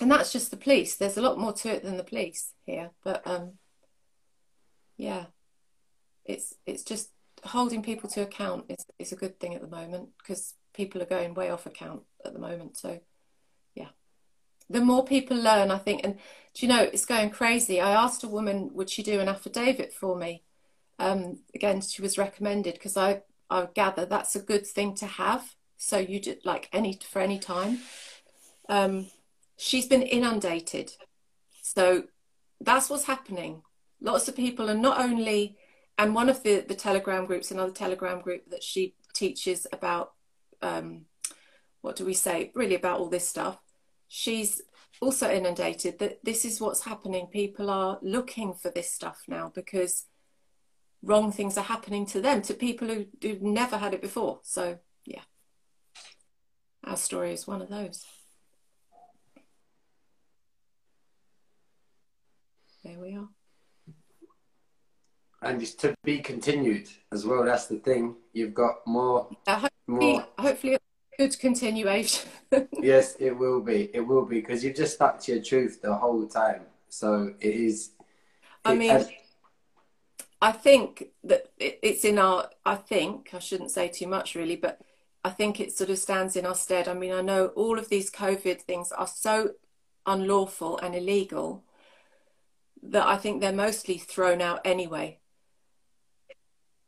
And that's just the police. There's a lot more to it than the police here. But um, yeah, it's it's just holding people to account is, is a good thing at the moment because people are going way off account at the moment. So yeah, the more people learn, I think, and do you know, it's going crazy. I asked a woman, would she do an affidavit for me? Um, again, she was recommended because I, I gather that's a good thing to have. So you do like any for any time. Um, she's been inundated, so that's what's happening. Lots of people are not only, and one of the the Telegram groups, another Telegram group that she teaches about um, what do we say, really about all this stuff, she's also inundated that this is what's happening. People are looking for this stuff now because wrong things are happening to them, to people who, who've never had it before. So, yeah, our story is one of those. There we are. And it's to be continued as well. That's the thing. You've got more. Uh, hopefully, more. hopefully, good continuation. yes, it will be. It will be because you've just stuck to your truth the whole time. So it is. I mean. I think that it's in our. I think I shouldn't say too much really, but I think it sort of stands in our stead. I mean, I know all of these COVID things are so unlawful and illegal that I think they're mostly thrown out anyway.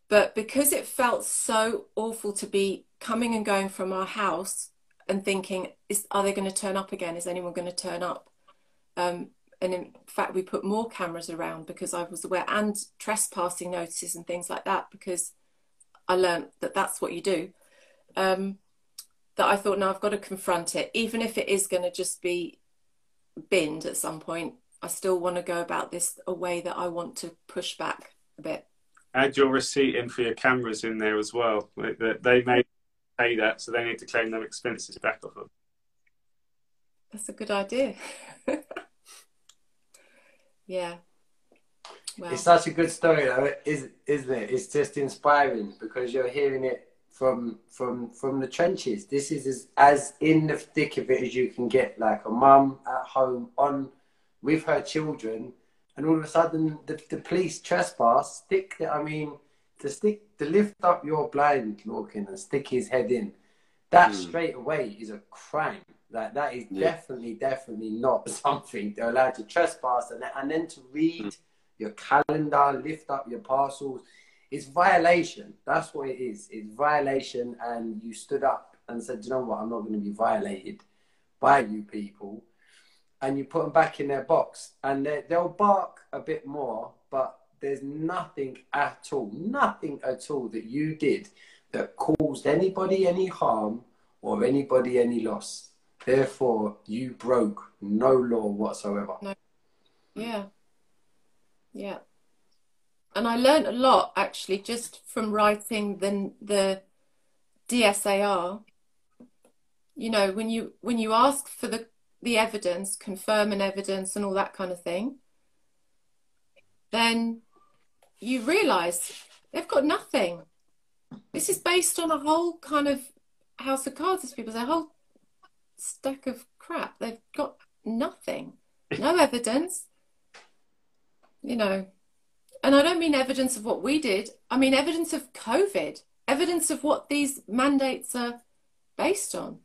But because it felt so awful to be coming and going from our house and thinking, is, are they going to turn up again? Is anyone going to turn up? Um, and in fact, we put more cameras around because I was aware and trespassing notices and things like that because I learned that that's what you do. Um, that I thought, no, I've got to confront it, even if it is going to just be binned at some point. I still want to go about this a way that I want to push back a bit. Add your receipt in for your cameras in there as well. They may pay that, so they need to claim their expenses back off of. That's a good idea. yeah. Well. It's such a good story, though, is isn't it? It's just inspiring because you're hearing it from from from the trenches. This is as, as in the thick of it as you can get, like a mum at home on with her children, and all of a sudden the, the police trespass. Stick, I mean, to stick to lift up your blind, Lorcan, and stick his head in. That mm. straight away is a crime. Like that is yeah. definitely, definitely not something they're allowed to trespass, and then, and then to read mm. your calendar, lift up your parcels. It's violation. That's what it is. It's violation, and you stood up and said, "You know what? I'm not going to be violated by you people." And you put them back in their box and they'll bark a bit more, but there's nothing at all, nothing at all that you did that caused anybody any harm or anybody any loss. Therefore, you broke no law whatsoever. No. Yeah. Yeah. And I learned a lot actually just from writing the the DSAR. You know, when you when you ask for the the evidence, confirm an evidence, and all that kind of thing, then you realize they've got nothing. This is based on a whole kind of house of cards, as people say, a whole stack of crap. They've got nothing, no evidence, you know. And I don't mean evidence of what we did, I mean evidence of COVID, evidence of what these mandates are based on.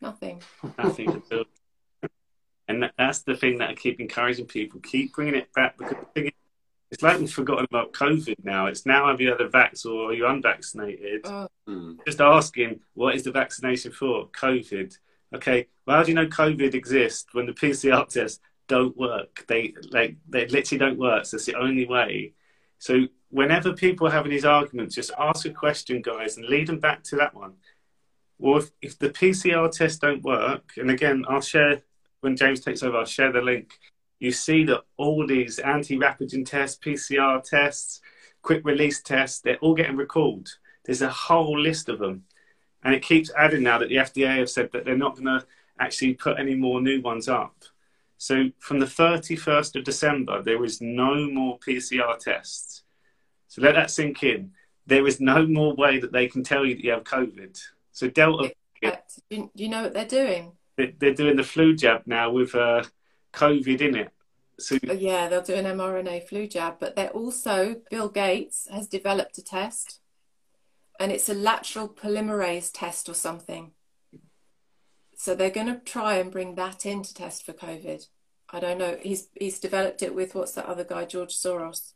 Nothing. Nothing at all. And that's the thing that I keep encouraging people. Keep bringing it back because it's like we've forgotten about COVID now. It's now have you had a vax or are you unvaccinated? Uh, Just asking, what is the vaccination for? COVID. Okay, well, how do you know COVID exists when the PCR tests don't work? They like they literally don't work. So it's the only way. So whenever people are having these arguments, just ask a question, guys, and lead them back to that one. Well, if, if the PCR tests don't work, and again, I'll share when James takes over, I'll share the link. You see that all these anti-pathogen tests, PCR tests, quick release tests, they're all getting recalled. There's a whole list of them. And it keeps adding now that the FDA have said that they're not going to actually put any more new ones up. So from the 31st of December, there is no more PCR tests. So let that sink in. There is no more way that they can tell you that you have COVID. So Delta. Do you know what they're doing? They're doing the flu jab now with uh, COVID in it. So oh, yeah, they'll do an mRNA flu jab, but they're also Bill Gates has developed a test, and it's a lateral polymerase test or something. So they're going to try and bring that in to test for COVID. I don't know. He's he's developed it with what's that other guy, George Soros.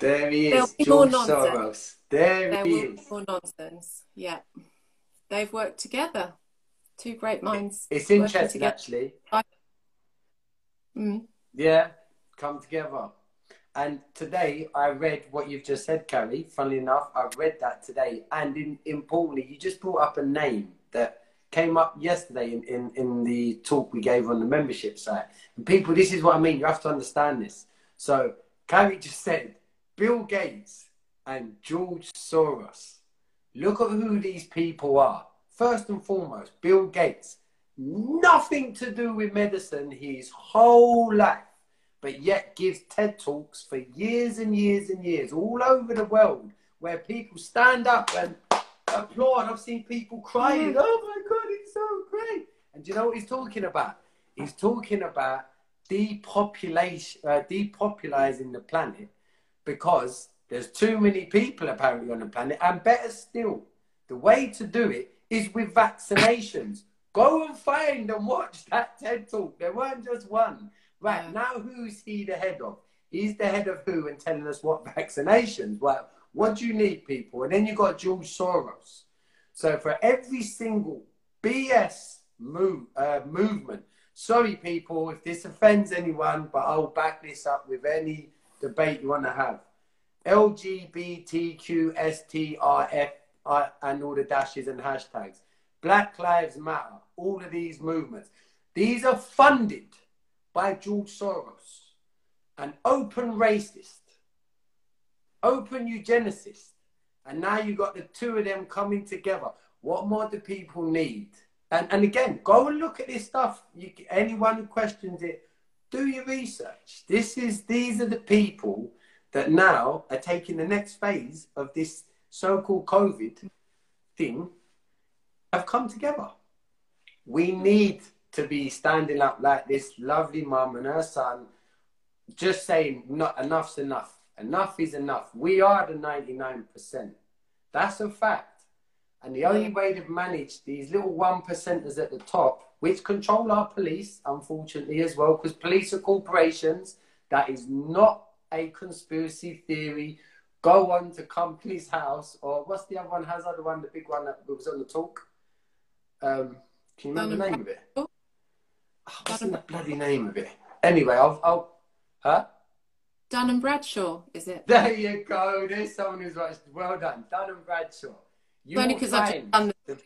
There he is, George Soros. There, there he is. More nonsense. Yeah, they've worked together two great minds. It's interesting, actually. I... Mm. Yeah, come together. And today I read what you've just said, Carrie. Funnily enough, I read that today. And in, importantly, you just brought up a name that came up yesterday in, in, in the talk we gave on the membership site. And people, this is what I mean. You have to understand this. So Carrie just said, Bill Gates and George Soros. Look at who these people are. First and foremost, Bill Gates. Nothing to do with medicine his whole life, but yet gives TED Talks for years and years and years all over the world where people stand up and applaud. I've seen people crying. Oh my God, it's so great. And do you know what he's talking about? He's talking about depopulation, uh, depopulizing the planet because there's too many people apparently on the planet. And better still, the way to do it is with vaccinations. Go and find and watch that TED talk. There weren't just one. Right yeah. now, who's he the head of? He's the head of who and telling us what vaccinations. Well, what do you need, people? And then you got George Soros. So for every single BS move, uh, movement, sorry, people, if this offends anyone, but I'll back this up with any debate you want to have. LGBTQSTRF uh, and all the dashes and hashtags. Black Lives Matter, all of these movements. These are funded by George Soros, an open racist, open eugenicist. And now you've got the two of them coming together. What more do people need? And, and again, go and look at this stuff. You, anyone who questions it, do your research. This is these are the people that now are taking the next phase of this so-called COVID thing have come together. We mm. need to be standing up like this lovely mum and her son, just saying, not enough's enough. Enough is enough. We are the 99%. That's a fact. And the only way to manage these little one percenters at the top, which control our police, unfortunately, as well, because police are corporations, that is not a conspiracy theory. Go on to Companies House, or what's the other one? Has other one, the big one that was on the talk? Um, can you remember the name of it? Oh, what's the bloody name of it? Anyway, I'll, I'll, huh? Dun and Bradshaw, is it? There you go. There's someone who's right. Well done, Dun and Bradshaw. You Only because I've done. The...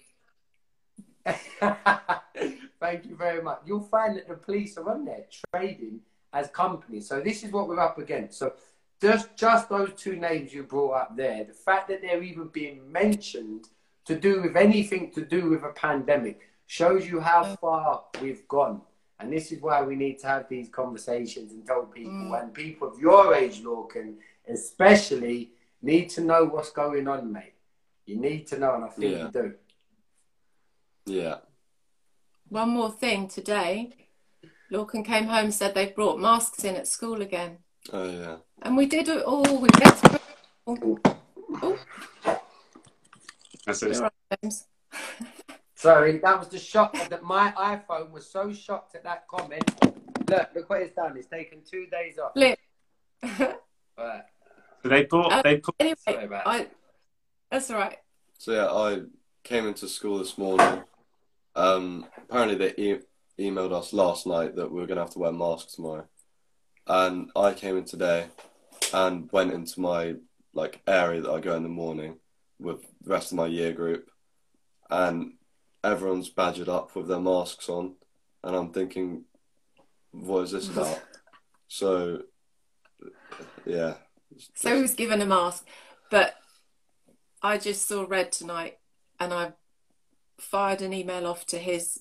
Thank you very much. You'll find that the police are on there trading as companies. So this is what we're up against. So just just those two names you brought up there, the fact that they're even being mentioned to do with anything to do with a pandemic shows you how far we've gone. And this is why we need to have these conversations and tell people, mm. and people of your age, Lorcan, especially, need to know what's going on, mate. You need to know, and I think yeah. you do. Yeah. One more thing today, Lorcan came home and said they've brought masks in at school again. Oh, yeah. And we did it all. We get. Oh. Oh. That's it. Sorry, that was the shock that my iPhone was so shocked at that comment. Look, look what it's done. It's taken two days off. Flip. right. So they bought. Uh, they put. Anyway, I, that's all right. So yeah, I came into school this morning. Um, apparently they e- emailed us last night that we were going to have to wear masks tomorrow, and I came in today and went into my like area that I go in the morning with the rest of my year group, and everyone's badgered up with their masks on, and I'm thinking, what is this about? so, yeah. So who's given a mask? But I just saw Red tonight, and I fired an email off to his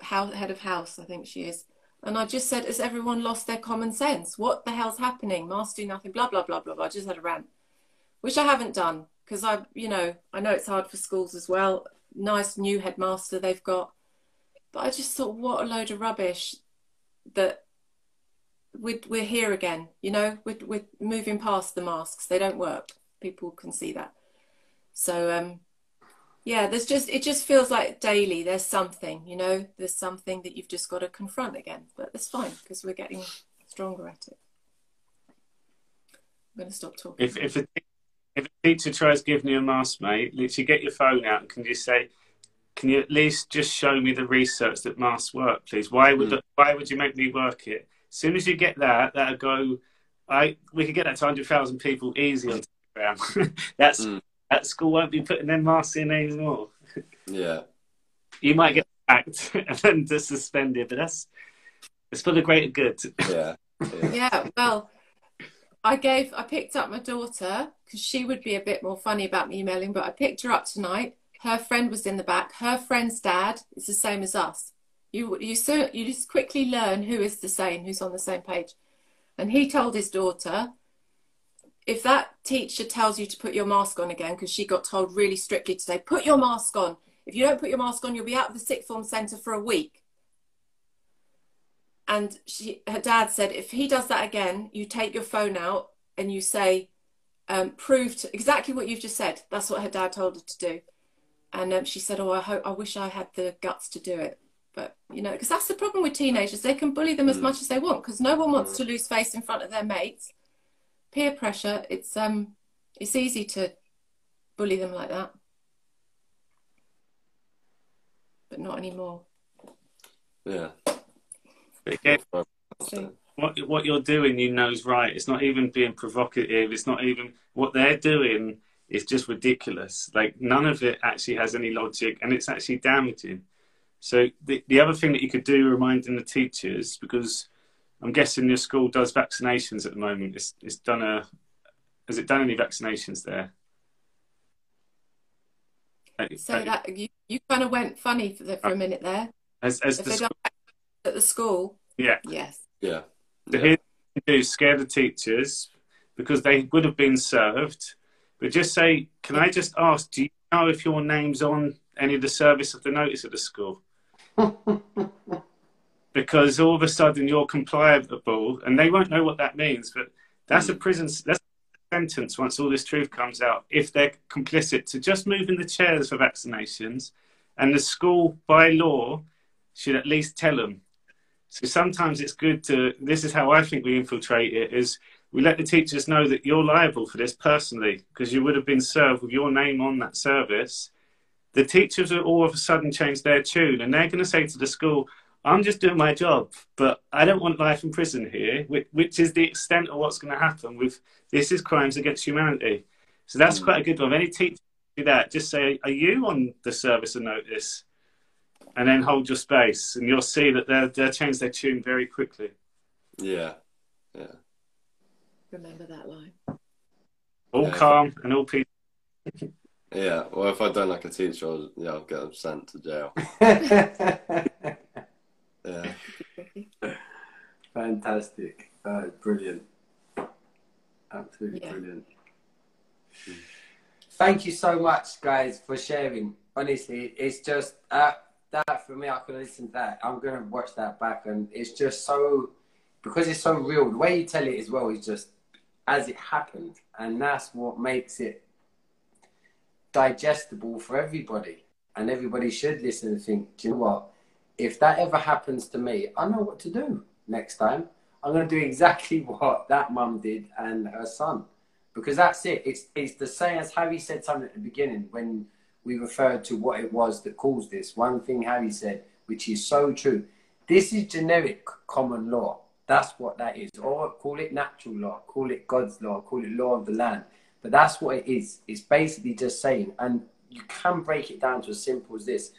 house, head of house, I think she is. And I just said, has everyone lost their common sense? What the hell's happening? Masks do nothing, blah, blah, blah, blah, blah. I just had a rant, which I haven't done because I, you know, I know it's hard for schools as well. Nice new headmaster they've got, but I just thought, what a load of rubbish that we're, we're here again. You know, we're, we're moving past the masks. They don't work. People can see that. So, um, yeah, there's just it just feels like daily there's something, you know, there's something that you've just got to confront again. But it's fine because we're getting stronger at it. I'm going to stop talking. If if a if a teacher tries giving you a mask, mate, literally get your phone out and can you say, can you at least just show me the research that masks work, please? Why would mm. why would you make me work it? As soon as you get that, that'll go. I we could get that to hundred thousand people easy on Instagram. That's mm. That school won't be putting their masks in anymore. yeah. you might get sacked and then just suspended, but that's it's for the greater good. Yeah. Yeah. Yeah, well, I gave, I picked up my daughter because she would be a bit more funny about me emailing, but I picked her up tonight. Her friend was in the back. Her friend's dad is the same as us. You, you, so, you just quickly learn who is the same, who's on the same page. And he told his daughter, if that teacher tells you to put your mask on again, because she got told really strictly today, put your mask on. If you don't put your mask on, you'll be out of the sixth form centre for a week. And she, her dad said, if he does that again, you take your phone out and you say, um, prove to, exactly what you've just said. That's what her dad told her to do. And um, she said, oh, I hope, I wish I had the guts to do it. But, you know, because that's the problem with teenagers. They can bully them as Mm. much as they want because no one wants to lose face in front of their mates. Peer pressure, it's, um, it's easy to bully them like that. But not anymore. Yeah. But So, what what you're doing, you know, is right. It's not even being provocative. It's not even what they're doing is just ridiculous. Like none of it actually has any logic, and it's actually damaging. So the the other thing that you could do, reminding the teachers, because I'm guessing your school does vaccinations at the moment. It's it's done a has it done any vaccinations there? Uh, so that you, you kind of went funny for, the, for a minute there. as as the school, at the school, yeah. yes. Yeah. So Yeah. here you do scare the teachers because they would have been served. But just say, can I just ask, do you know if your name's on any of the service of the notice at the school? because all of a sudden you're compliable, and they won't know what that means. But that's a hmm. prison that's a sentence once all this truth comes out. If they're complicit to just moving the chairs for vaccinations, and the school by law should at least tell them. So sometimes it's good to. This is how I think we infiltrate it: is we let the teachers know that you're liable for this personally because you would have been served with your name on that service. The teachers will all of a sudden change their tune, and they're going to say to the school, I'm just doing my job, but I don't want life in prison here, which, which is the extent of what's going to happen with this is crimes against humanity. So that's Mm. quite a good one. Any teacher do that, just say, Are you on the service of notice? And then hold your space, and you'll see that they'll, they'll change their tune very quickly. Yeah. Yeah. Remember that line. All Yeah. calm and all peace. Yeah. Well, if I don't like a teacher, I'll, yeah, I'll get them sent to jail. Yeah. Fantastic. Uh, brilliant. Absolutely Yeah. brilliant. Thank you so much, guys, for sharing. Honestly, it's just uh, that for me. I could listen to that. I'm gonna watch that back, and it's just so because it's so real. The way you tell it as well is just as it happened, and that's what makes it digestible for everybody. And everybody should listen and think, do you know what? If that ever happens to me, I know what to do next time. I'm going to do exactly what that mum did and her son. Because that's it. It's, it's the same as Harry said something at the beginning when we referred to what it was that caused this. One thing Harry said, which is so true. This is generic common law. That's what that is. Or call it natural law, call it God's law, call it law of the land. But that's what it is. It's basically just saying, and you can break it down to as simple as this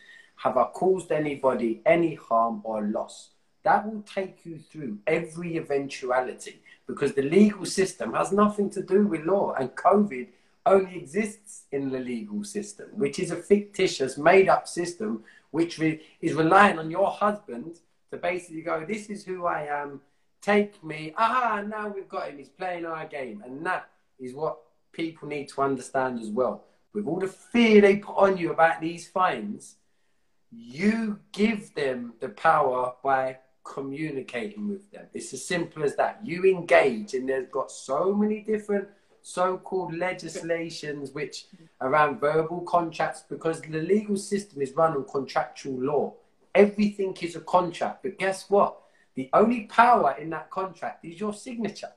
Have I caused anybody any harm or loss? That will take you through every eventuality because the legal system has nothing to do with law, and COVID only exists in the legal system, which is a fictitious, made up system which re- is relying on your husband to basically go, This is who I am, take me. Ah, now we've got him, he's playing our game. And that is what people need to understand as well. With all the fear they put on you about these fines, you give them the power by communicating with them. It's as simple as that. You engage, and there's got so many different so-called legislations which around verbal contracts because the legal system is run on contractual law. Everything is a contract, but guess what? The only power in that contract is your signature.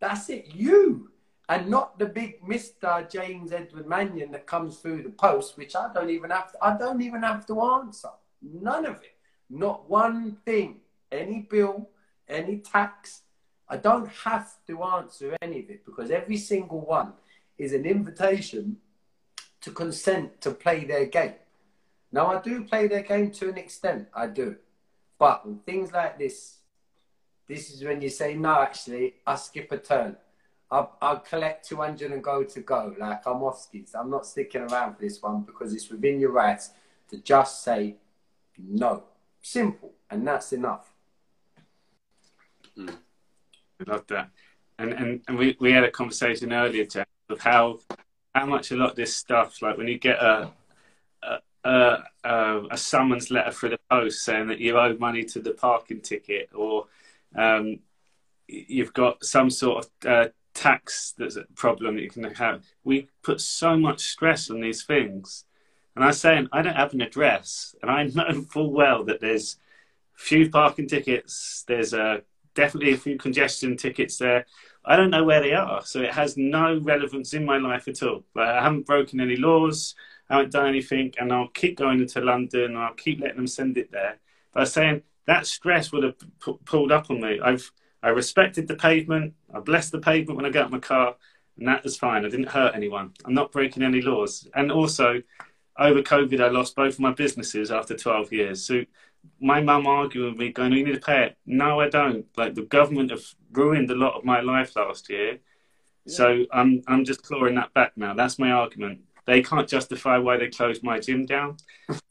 That's it, you, and not the big Mr. James Edward Mannion that comes through the post, which I don't even have to. I don't even have to answer. None of it. Not one thing. Any bill, any tax. I don't have to answer any of it because every single one is an invitation to consent to play their game. Now I do play their game to an extent, I do. But things like this, this is when you say, no, actually, I skip a turn. I'll, I'll collect 200 and go to go. Like, I'm off skis. I'm not sticking around for this one because it's within your rights to just say no. Simple. And that's enough. I love that. And and, and we, we had a conversation earlier, Jack, of how how much a lot of this stuff, like when you get a a, a, a summons letter through the post saying that you owe money to the parking ticket, or um, you've got some sort of uh, tax that's a problem that you can have. We put so much stress on these things. And I saying, I don't have an address, and I know full well that there's few parking tickets, there's a definitely a few congestion tickets there. I don't know where they are, so it has no relevance in my life at all. Like, I haven't broken any laws, I haven't done anything, and I'll keep going into London, and I'll keep letting them send it there. But I was saying that stress would have p- pulled up on me. I've I respected the pavement. I blessed the pavement when I got my car, and that was fine. I didn't hurt anyone. I'm not breaking any laws. And also, over COVID, I lost both of my businesses after 12 years. So my mum arguing with me, going, "You need to pay it." No, I don't. Like the government have ruined a lot of my life last year, yeah. so I'm I'm just clawing that back now. That's my argument. They can't justify why they closed my gym down.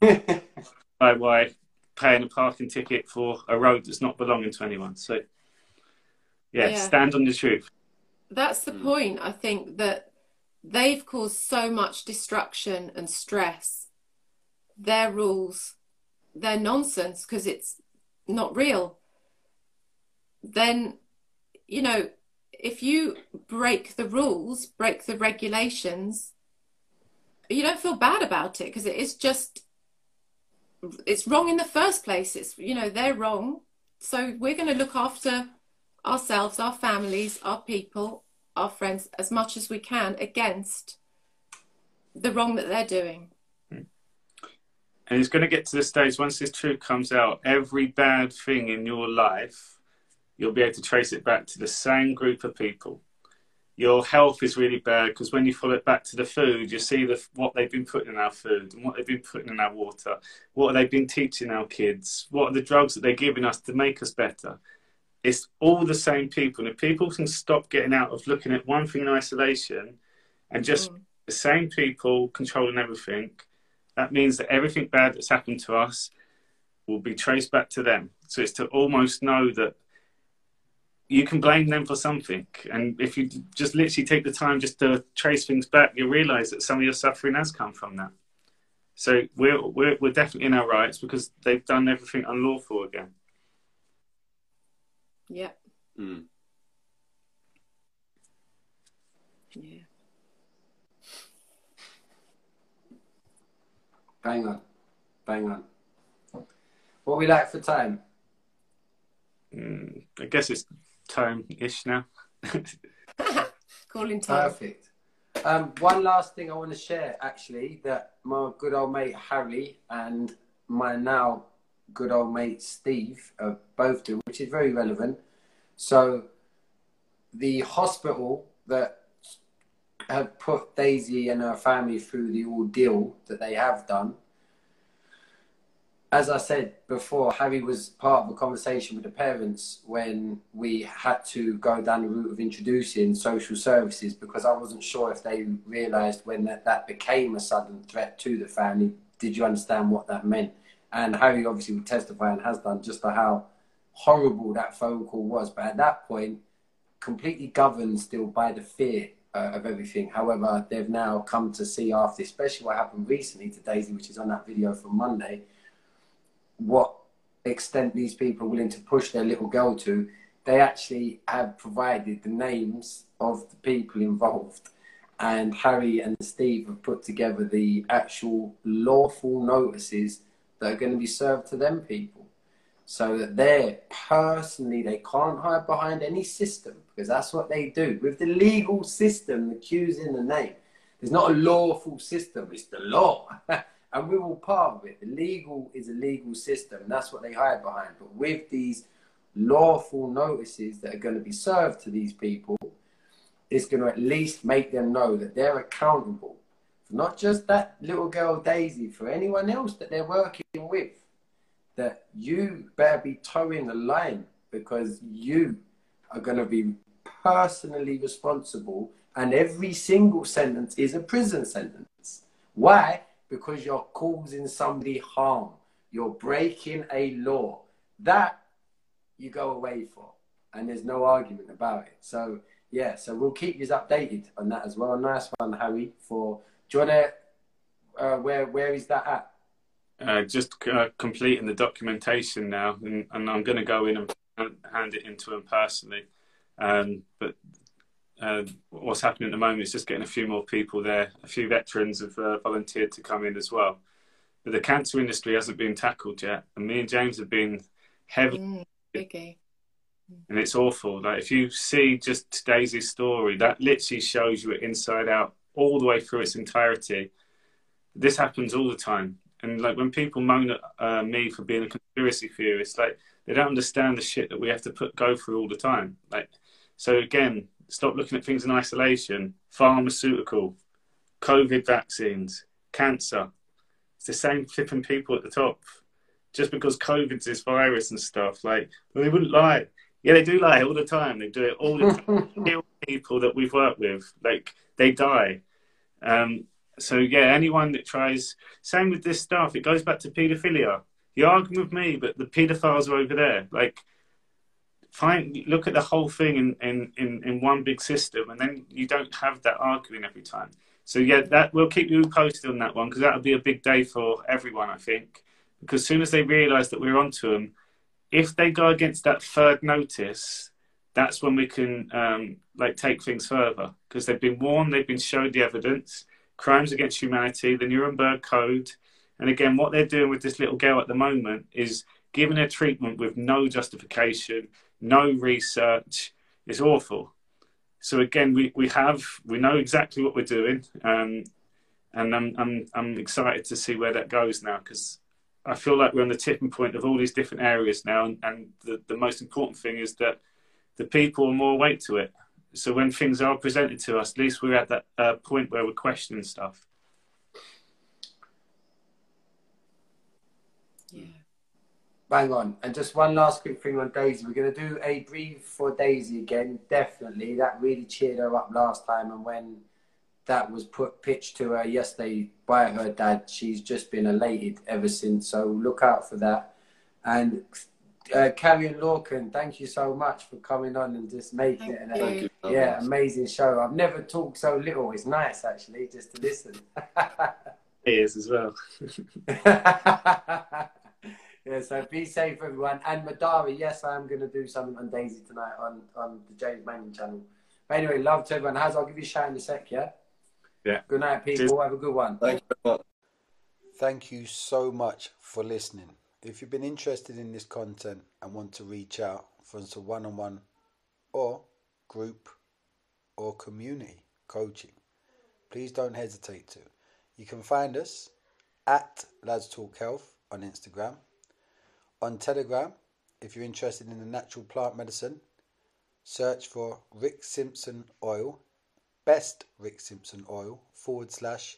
by why paying a parking ticket for a road that's not belonging to anyone. So yeah, yeah. stand on the truth. That's the mm. point. I think that they've caused so much destruction and stress. Their rules they're nonsense because it's not real, then, you know, if you break the rules, break the regulations, you don't feel bad about it because it is just, it's wrong in the first place. It's, you know, they're wrong. So we're going to look after ourselves, our families, our people, our friends as much as we can against the wrong that they're doing. Hmm. And it's going to get to the stage once this truth comes out, every bad thing in your life, you'll be able to trace it back to the same group of people. Your health is really bad because when you follow it back to the food, you see the, what they've been putting in our food and what they've been putting in our water. What they've they been teaching our kids? What are the drugs that they're giving us to make us better? It's all the same people. And if people can stop getting out of looking at one thing in isolation and just mm. the same people controlling everything, that means that everything bad that's happened to us will be traced back to them. So it's to almost know that you can blame them for something. And if you just literally take the time just to trace things back, you realize that some of your suffering has come from that. So we're, we're, we're definitely in our rights because they've done everything unlawful again. Yeah. Mm. Yeah. Bang on. Bang on. What we like for time? Mm, I guess it's time-ish now. Calling time. Perfect. Um, one last thing I want to share, actually, that my good old mate Harry and my now good old mate Steve are both doing, which is very relevant. So, the hospital that have put Daisy and her family through the ordeal that they have done. As I said before, Harry was part of a conversation with the parents when we had to go down the route of introducing social services because I wasn't sure if they realised when that, that became a sudden threat to the family. Did you understand what that meant? And Harry obviously would testify and has done just to how horrible that phone call was. But at that point, completely governed still by the fear uh, of everything. However, they've now come to see after, especially what happened recently to Daisy, which is on that video from Monday, what extent these people are willing to push their little girl to. They actually have provided the names of the people involved. And Harry and Steve have put together the actual lawful notices that are going to be served to them people so that they personally they can't hide behind any system because that's what they do. With the legal system the cues in the name there's not a lawful system it's the law. And we're all part of it. The legal is a legal system and that's what they hide behind. But with these lawful notices that are going to be served to these people it's going to at least make them know that they're accountable not just that little girl Daisy, for anyone else that they're working with, that you better be toeing the line because you are going to be personally responsible, and every single sentence is a prison sentence. Why? Because you're causing somebody harm. You're breaking a law. That you go away for, and there's no argument about it. So, yeah, so we'll keep you updated on that as well. Nice one, Harry. For do you want to? Uh, where where is that at? Uh, just uh, completing the documentation now, and, and I'm going to go in and hand it into him personally. Um, but uh, what's happening at the moment is just getting a few more people there. A few veterans have uh, volunteered to come in as well. But the cancer industry hasn't been tackled yet, and me and James have been heavily. Mm, okay. And it's awful. Like if you see just Daisy's story, that literally shows you it inside out, all the way through its entirety. This happens all the time, and like when people moan at uh, me for being a conspiracy theorist, like they don't understand the shit that we have to put go through all the time. Like so again, stop looking at things in isolation. Pharmaceutical, COVID vaccines, cancer. It's the same flipping people at the top. Just because COVID's this virus and stuff, like well, they wouldn't lie. Yeah, they do lie all the time. They do it all the time. People that we've worked with, like they die. Um, so yeah, anyone that tries, same with this stuff. It goes back to paedophilia. You're arguing with me, but the paedophiles are over there. Like find look at the whole thing in, in, in, in one big system and then you don't have that arguing every time so yeah that we'll keep you posted on that one because that'll be a big day for everyone i think because as soon as they realize that we're onto them if they go against that third notice that's when we can um, like take things further because they've been warned they've been showed the evidence crimes against humanity the nuremberg code and again what they're doing with this little girl at the moment is giving her treatment with no justification no research. It's awful. So again, we, we have we know exactly what we're doing, um, and I'm I'm I'm excited to see where that goes now because I feel like we're on the tipping point of all these different areas now, and, and the the most important thing is that the people are more awake to it. So when things are presented to us, at least we're at that uh, point where we're questioning stuff. Yeah. Bang on. And just one last quick thing on Daisy. We're going to do a breathe for Daisy again. Definitely. That really cheered her up last time. And when that was put pitched to her yesterday by her dad, she's just been elated ever since. So look out for that. And uh, Carrie and Lorcan, thank you so much for coming on and just making thank it. An, yeah, amazing show. I've never talked so little. It's nice actually just to listen. it is as well. Yeah, so be safe, everyone. And Madari, yes, I am going to do something on Daisy tonight on, on the James Manning channel. But anyway, love to everyone. Has I'll give you a shout in a sec, yeah? Yeah. Good night, people. Cheers. Have a good one. Thank you very much. Thank you so much for listening. If you've been interested in this content and want to reach out for some one on one or group or community coaching, please don't hesitate to. You can find us at Lads Talk Health on Instagram on Telegram, if you're interested in the natural plant medicine, search for Rick Simpson Oil, best Rick Simpson Oil, forward slash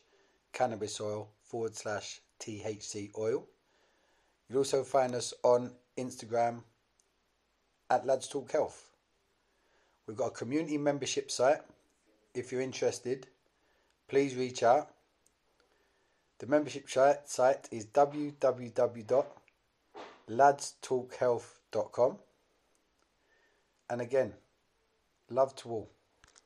cannabis oil, forward slash THC oil. You'll also find us on Instagram at Lads Talk Health. We've got a community membership site. If you're interested, please reach out. The membership site is www ladstalkhealth.com. And again, love to all.